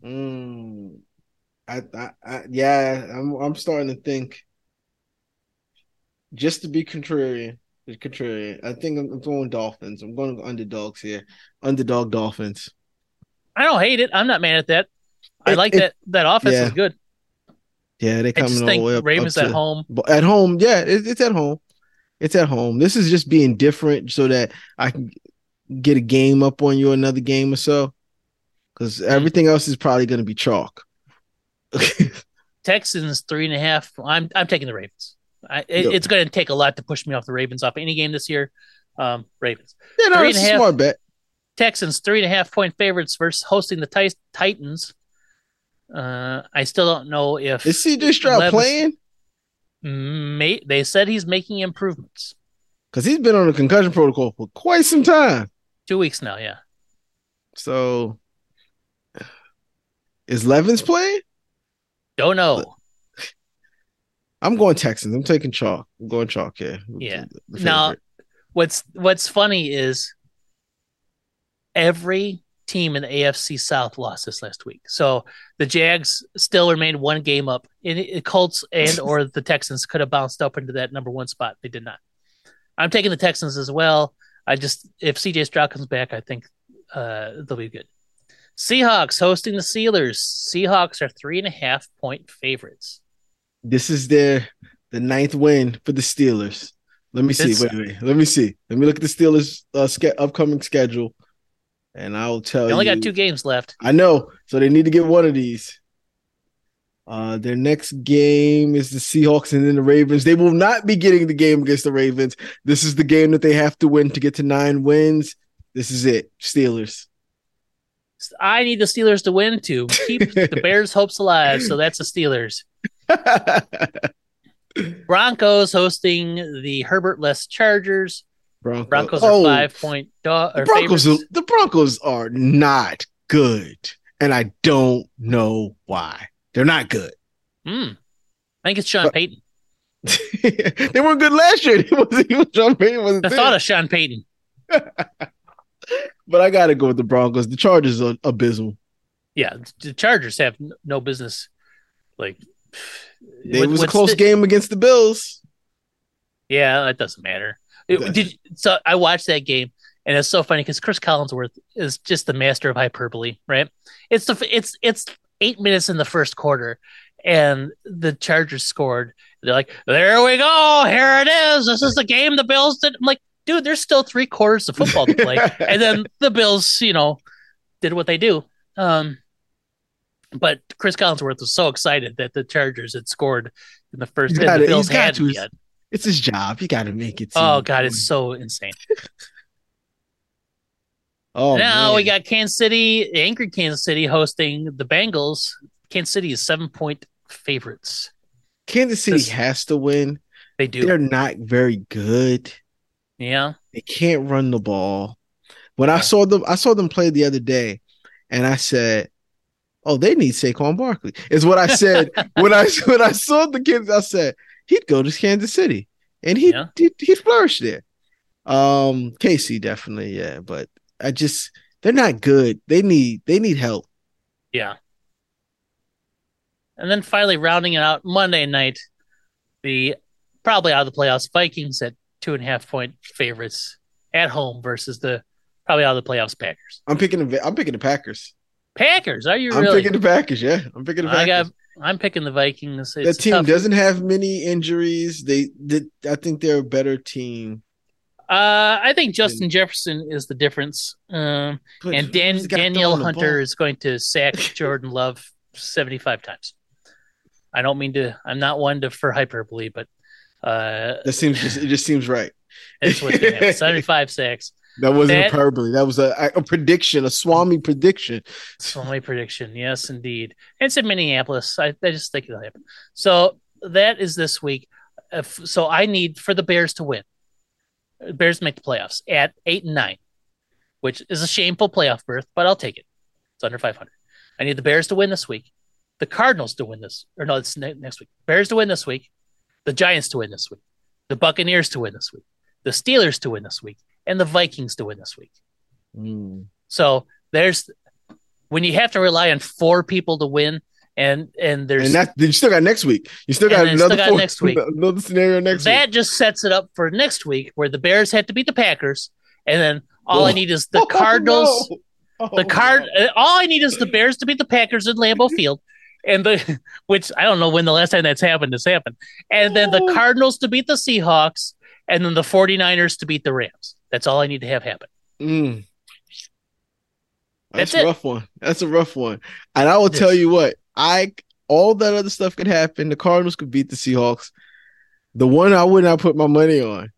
Speaker 2: Mm. I, I, I, yeah, I'm, I'm starting to think. Just to be contrarian, contrarian. I think I'm, I'm going Dolphins. I'm going underdogs here. Underdog Dolphins.
Speaker 1: I don't hate it. I'm not mad at that. I
Speaker 2: It-
Speaker 1: like
Speaker 2: it-
Speaker 1: that. That offense
Speaker 2: yeah.
Speaker 1: is good.
Speaker 2: Yeah, they coming all the way up.
Speaker 1: Ravens
Speaker 2: up
Speaker 1: at home.
Speaker 2: At home, yeah, it, it's at home. It's at home. This is just being different so that I can get a game up on you another game or so. Because
Speaker 1: Hmm.
Speaker 2: everything else is probably going to be chalk.
Speaker 1: Texans three and a half. I'm I'm taking the Ravens. I, it,
Speaker 2: Yep.
Speaker 1: It's going to take a lot to push me off the Ravens off any game this year, Um, Ravens.
Speaker 2: Yeah, no,
Speaker 1: Three and
Speaker 2: a
Speaker 1: half.
Speaker 2: smart bet.
Speaker 1: Texans three and a half point favorites versus hosting the Tit- Titans. Uh, I still don't know if
Speaker 2: Is CJ Stroud
Speaker 1: Levis-
Speaker 2: playing?
Speaker 1: May, they said he's making improvements.
Speaker 2: Because he's been on a concussion protocol for quite some time.
Speaker 1: Two weeks now, yeah.
Speaker 2: So is Levis playing?
Speaker 1: Don't know.
Speaker 2: I'm going Texans. I'm taking chalk. I'm going chalk here.
Speaker 1: Yeah.
Speaker 2: The
Speaker 1: Now- What's What's funny is every team in the AFC South lost this last week. So the Jags still remain one game up. And Colts and or the Texans could have bounced up into that number one spot. They did not. I'm taking the Texans as well. I just if CJ Stroud comes back, I think uh, they'll be good. Seahawks hosting the Steelers. Seahawks are three and a half point favorites.
Speaker 2: this is their the ninth win for the Steelers. Let me see.
Speaker 1: It's-
Speaker 2: wait, wait. Let me see. Let me look at the Steelers' uh, ske- upcoming schedule, and I'll tell you.
Speaker 1: They only
Speaker 2: you.
Speaker 1: got two games left.
Speaker 2: I know, so they need to get one of these. Uh, their next game is the Seahawks and then the Ravens. They will not be getting the game against the Ravens. This is the game that they have to win to get to nine wins. This is it, Steelers.
Speaker 1: I need the Steelers to win to keep the Bears' hopes alive. So that's the Steelers. Broncos hosting the Herbert less Chargers.
Speaker 2: Broncos,
Speaker 1: Broncos are
Speaker 2: Oh,
Speaker 1: five point dog.
Speaker 2: The Broncos, are, the Broncos are not good, and I don't know why. They're not good.
Speaker 1: Hmm. I think it's Sean
Speaker 2: But-
Speaker 1: Payton.
Speaker 2: they weren't good last year. He was, he was Sean Payton wasn't
Speaker 1: The
Speaker 2: there.
Speaker 1: thought of Sean Payton.
Speaker 2: but I got to go with the Broncos. The Chargers are abysmal.
Speaker 1: Yeah, the Chargers have no business. Like
Speaker 2: It was a close
Speaker 1: the-
Speaker 2: game against the Bills.
Speaker 1: Yeah, that doesn't matter. It, did so I watched that game and it's so funny because Chris Collinsworth is just the master of hyperbole, right? It's the it's it's eight minutes in the first quarter, and the Chargers scored. They're like, "There we go, here it is. This is the game the Bills did." I'm like, "Dude, there's still three quarters of football to play," and then the Bills, you know, did what they do. Um, but Chris Collinsworth was so excited that the Chargers had scored in the first,
Speaker 2: He's
Speaker 1: and
Speaker 2: got
Speaker 1: the. Bills
Speaker 2: He's got
Speaker 1: hadn't
Speaker 2: to.
Speaker 1: yet.
Speaker 2: It's his job. He got to make it.
Speaker 1: Oh god, it's so insane.
Speaker 2: Oh,
Speaker 1: now
Speaker 2: man.
Speaker 1: we got Kansas City, angry Kansas City hosting the Bengals. Kansas City is seven point favorites.
Speaker 2: Kansas City
Speaker 1: this-
Speaker 2: has to win.
Speaker 1: They do.
Speaker 2: They're not very good.
Speaker 1: yeah.
Speaker 2: They can't run the ball. When I saw them, I saw them play the other day, and I said, "Oh, they need Saquon Barkley." Is what I said when I when I saw the kids. I said he'd go to Kansas City, and he
Speaker 1: Yeah.
Speaker 2: he'd, he'd flourish there. Um, Casey definitely, yeah, but I just they're not good. They need they need help.
Speaker 1: Yeah. And then finally rounding it out Monday night, the probably out of the playoffs Vikings at two and a half point favorites at home versus the probably out of the playoffs Packers.
Speaker 2: I'm picking the I'm picking the Packers.
Speaker 1: Packers, are you
Speaker 2: I'm picking the Packers. Yeah, I'm picking the
Speaker 1: I
Speaker 2: Packers.
Speaker 1: got. I'm picking the Vikings.
Speaker 2: that
Speaker 1: It's
Speaker 2: team
Speaker 1: tough.
Speaker 2: doesn't have many injuries. They did. I think they're a better team.
Speaker 1: Uh, I think Justin Jefferson is the difference. Um, and Dan, Danielle Hunter is going to sack Jordan Love 75 times. I don't mean to, I'm not one to for hyperbole, but uh,
Speaker 2: That seems just it just seems right.
Speaker 1: it's what's going to happen. 75 sacks.
Speaker 2: That wasn't
Speaker 1: That-
Speaker 2: a hyperbole. That was a, a prediction, a Swami prediction.
Speaker 1: Swami prediction. Yes, indeed. It's in Minneapolis. I, I just think it'll happen. So that is this week. If, so I need for the Bears to win. Bears make the playoffs at eight and nine, which is a shameful playoff berth, but I'll take it. It's under 500. I need the Bears to win this week, the Cardinals to win this, or no, it's ne- next week. Bears to win this week, the Giants to win this week, the Buccaneers to win this week, the Steelers to win this week, and the Vikings to win this week.
Speaker 2: Mm.
Speaker 1: So there's when you have to rely on four people to win, and and there's
Speaker 2: And that you still got next week. You still got
Speaker 1: then still
Speaker 2: another
Speaker 1: got
Speaker 2: four-
Speaker 1: next week.
Speaker 2: another scenario next week
Speaker 1: that
Speaker 2: week.
Speaker 1: just sets it up for next week where the Bears have to beat the Packers, and then all I
Speaker 2: Oh.
Speaker 1: need is the
Speaker 2: Oh,
Speaker 1: Cardinals.
Speaker 2: no. Oh,
Speaker 1: The card.
Speaker 2: no.
Speaker 1: uh, All I need is the Bears to beat the Packers in Lambeau Field, and the which I don't know when the last time that's happened has happened, and then the
Speaker 2: Oh.
Speaker 1: Cardinals to beat the Seahawks, and then the 49ers to beat the Rams. That's all I need to have happen.
Speaker 2: Mm. That's,
Speaker 1: That's
Speaker 2: a rough one. That's a rough one. And I will
Speaker 1: Yes.
Speaker 2: tell you what, I all that other stuff could happen. The Cardinals could beat the Seahawks. The one I would not put my money on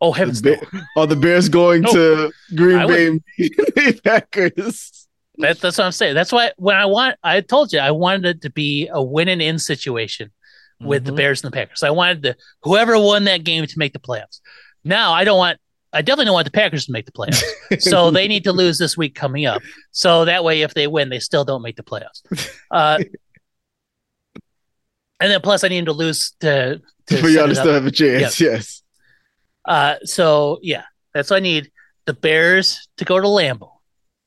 Speaker 1: Oh heavens,
Speaker 2: the
Speaker 1: no.
Speaker 2: Are the Bears going
Speaker 1: No.
Speaker 2: to Green
Speaker 1: I
Speaker 2: Bay and Packers?
Speaker 1: That, that's what I'm saying. That's why when I want, I told you I wanted it to be a win and in situation with the
Speaker 2: Mhm.
Speaker 1: Bears and the Packers. I wanted the whoever won that game to make the playoffs. Now I don't want. I definitely don't want the Packers to make the playoffs. So they need to lose this week coming up. So that way, if they win, they still don't make the playoffs. Uh, and then plus, I need them to lose to, to
Speaker 2: for y'all to still have a chance. Yes.
Speaker 1: Uh, so yeah, that's what I need. The Bears to go to Lambeau.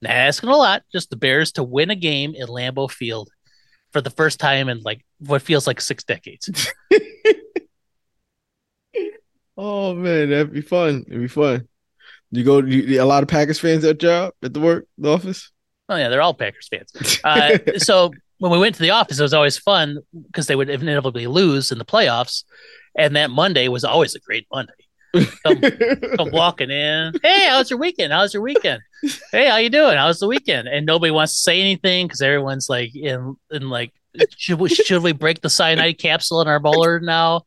Speaker 1: Not asking a lot, just the Bears to win a game in Lambeau Field for the first time in like what feels like six decades.
Speaker 2: Oh man, that'd be fun. It'd be fun. You go. You, a lot of Packers fans at job at the work, the office.
Speaker 1: Oh yeah, they're all Packers fans. Uh, so when we went to the office, it was always fun because they would inevitably lose in the playoffs, and that Monday was always a great Monday. Come, come walking in. Hey, how was your weekend? How was your weekend? Hey, how you doing? How was the weekend? And nobody wants to say anything because everyone's like in in like should we should we break the cyanide capsule in our bowler now?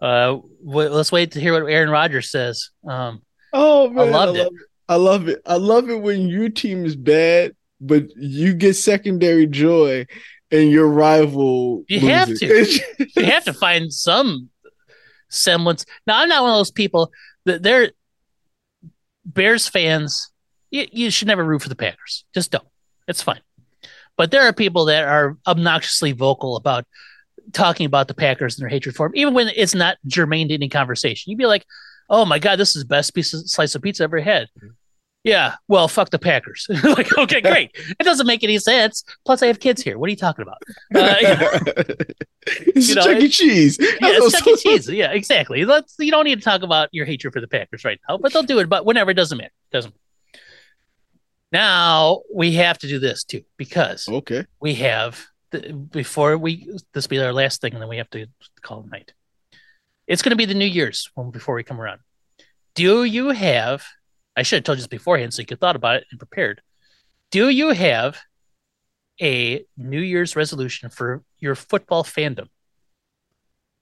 Speaker 1: Uh, w- let's wait to hear what Aaron Rodgers says. Um,
Speaker 2: oh man,
Speaker 1: loved
Speaker 2: I
Speaker 1: it.
Speaker 2: love I love it. I love it when your team is bad, but you get secondary joy, and your rival.
Speaker 1: You have
Speaker 2: to.
Speaker 1: you have to find some semblance. Now, I'm not one of those people that they're Bears fans. You, you should never root for the Packers. Just don't. It's fine. But there are people that are obnoxiously vocal about talking about the Packers and their hatred for them, even when it's not germane to any conversation. You'd be like, "Oh my god, this is the best piece of slice of pizza I've ever had." Yeah, well, fuck the Packers. like, okay, great. It doesn't make any sense. Plus, I have kids here. What are you talking about? Uh,
Speaker 2: it's
Speaker 1: You know,
Speaker 2: Chuck E. Cheese.
Speaker 1: Yeah, it's Chuck E. Cheese. Yeah, exactly. Let's you don't need to talk about your hatred for the Packers right now, but they'll do it. But whenever it doesn't matter, doesn't. Matter. Now we have to do this too because
Speaker 2: Okay.
Speaker 1: we have the, before we this will be our last thing, and then we have to call it night. It's going to be the New Year's when before we come around. Do you have? I should have told you this beforehand so you could thought about it and prepared. Do you have a New Year's resolution for your football fandom?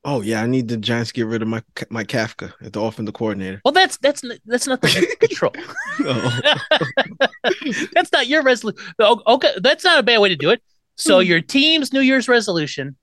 Speaker 2: Oh yeah, I need the Giants to get rid of my my Kafka at the offensive coordinator.
Speaker 1: Well, that's that's that's not the control.
Speaker 2: Oh.
Speaker 1: that's not your resolution. Oh, okay, that's not a bad way to do it. So
Speaker 2: Hmm.
Speaker 1: your team's New Year's resolution,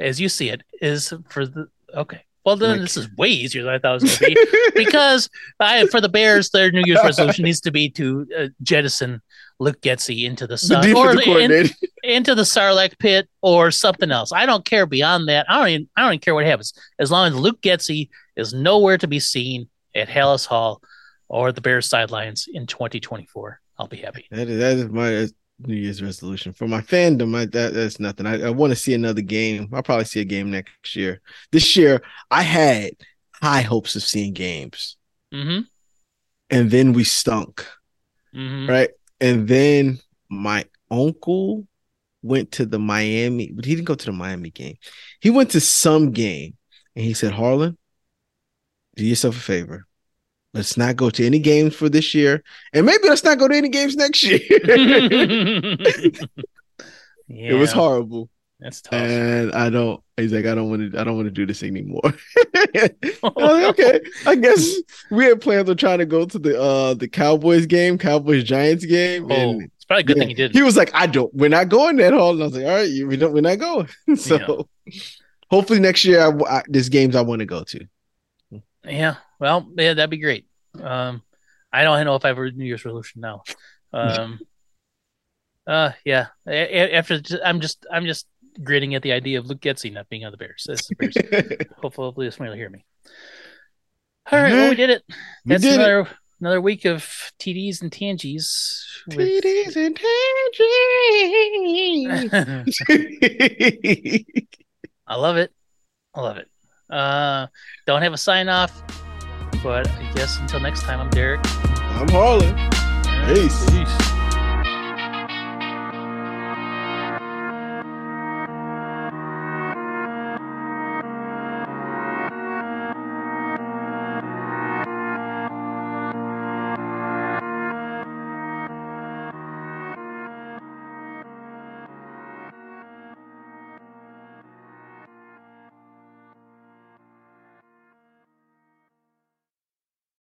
Speaker 1: as you see it, is for the okay. Well, then
Speaker 2: Like-
Speaker 1: this is way easier than I thought it was going to be because I, for the Bears, their New Year's resolution needs to be to uh, jettison Luke Getsy into the
Speaker 2: the
Speaker 1: sun or
Speaker 2: defensive
Speaker 1: in- into the Sarlacc pit or something else. I don't care beyond that. I don't even I don't even care what happens as long as Luke Getsy is nowhere to be seen at Halas Hall or the Bears sidelines in 2024. I'll be happy.
Speaker 2: That is that is my New Year's resolution for my fandom. I, that that's nothing. I, I want to see another game. I'll probably see a game next year. This year, I had high hopes of seeing games,
Speaker 1: Mm-hmm.
Speaker 2: and then we stunk.
Speaker 1: Mm-hmm.
Speaker 2: right? And then my uncle went to the Miami, but he didn't go to the Miami game. He went to some game and he said, Harland, do yourself a favor. Let's not go to any games for this year. And maybe let's not go to any games next year.
Speaker 1: yeah,
Speaker 2: It was horrible.
Speaker 1: That's tough.
Speaker 2: And I don't he's like, I don't want to I don't want to do this anymore. I like, okay. I guess we had plans on trying to go to the uh the Cowboys game, Cowboys Giants game.
Speaker 1: Oh,
Speaker 2: and
Speaker 1: it's probably a good
Speaker 2: Yeah.
Speaker 1: thing he did.
Speaker 2: He was like, I don't. We're not going that hall. And I was like, all right, we don't. We're not going. so hopefully next year, I, I, there's games I want to go to.
Speaker 1: Yeah. Well, yeah, that'd be great. Um, I don't know if I have a New Year's resolution now. Um, uh, yeah. After I'm just I'm just grinning at the idea of Luke Getsy not being on the Bears. That's the Bears. hopefully, hopefully one will hear me. All right. Well, we did it.
Speaker 2: we
Speaker 1: That's
Speaker 2: did
Speaker 1: another another week of TDs and tangies.
Speaker 2: it.
Speaker 1: With...
Speaker 2: TDs and tangies.
Speaker 1: I love it. I love it. Uh, don't have a sign off, but I guess until next time, I'm Derek.
Speaker 2: I'm Harland. Peace.
Speaker 1: Peace.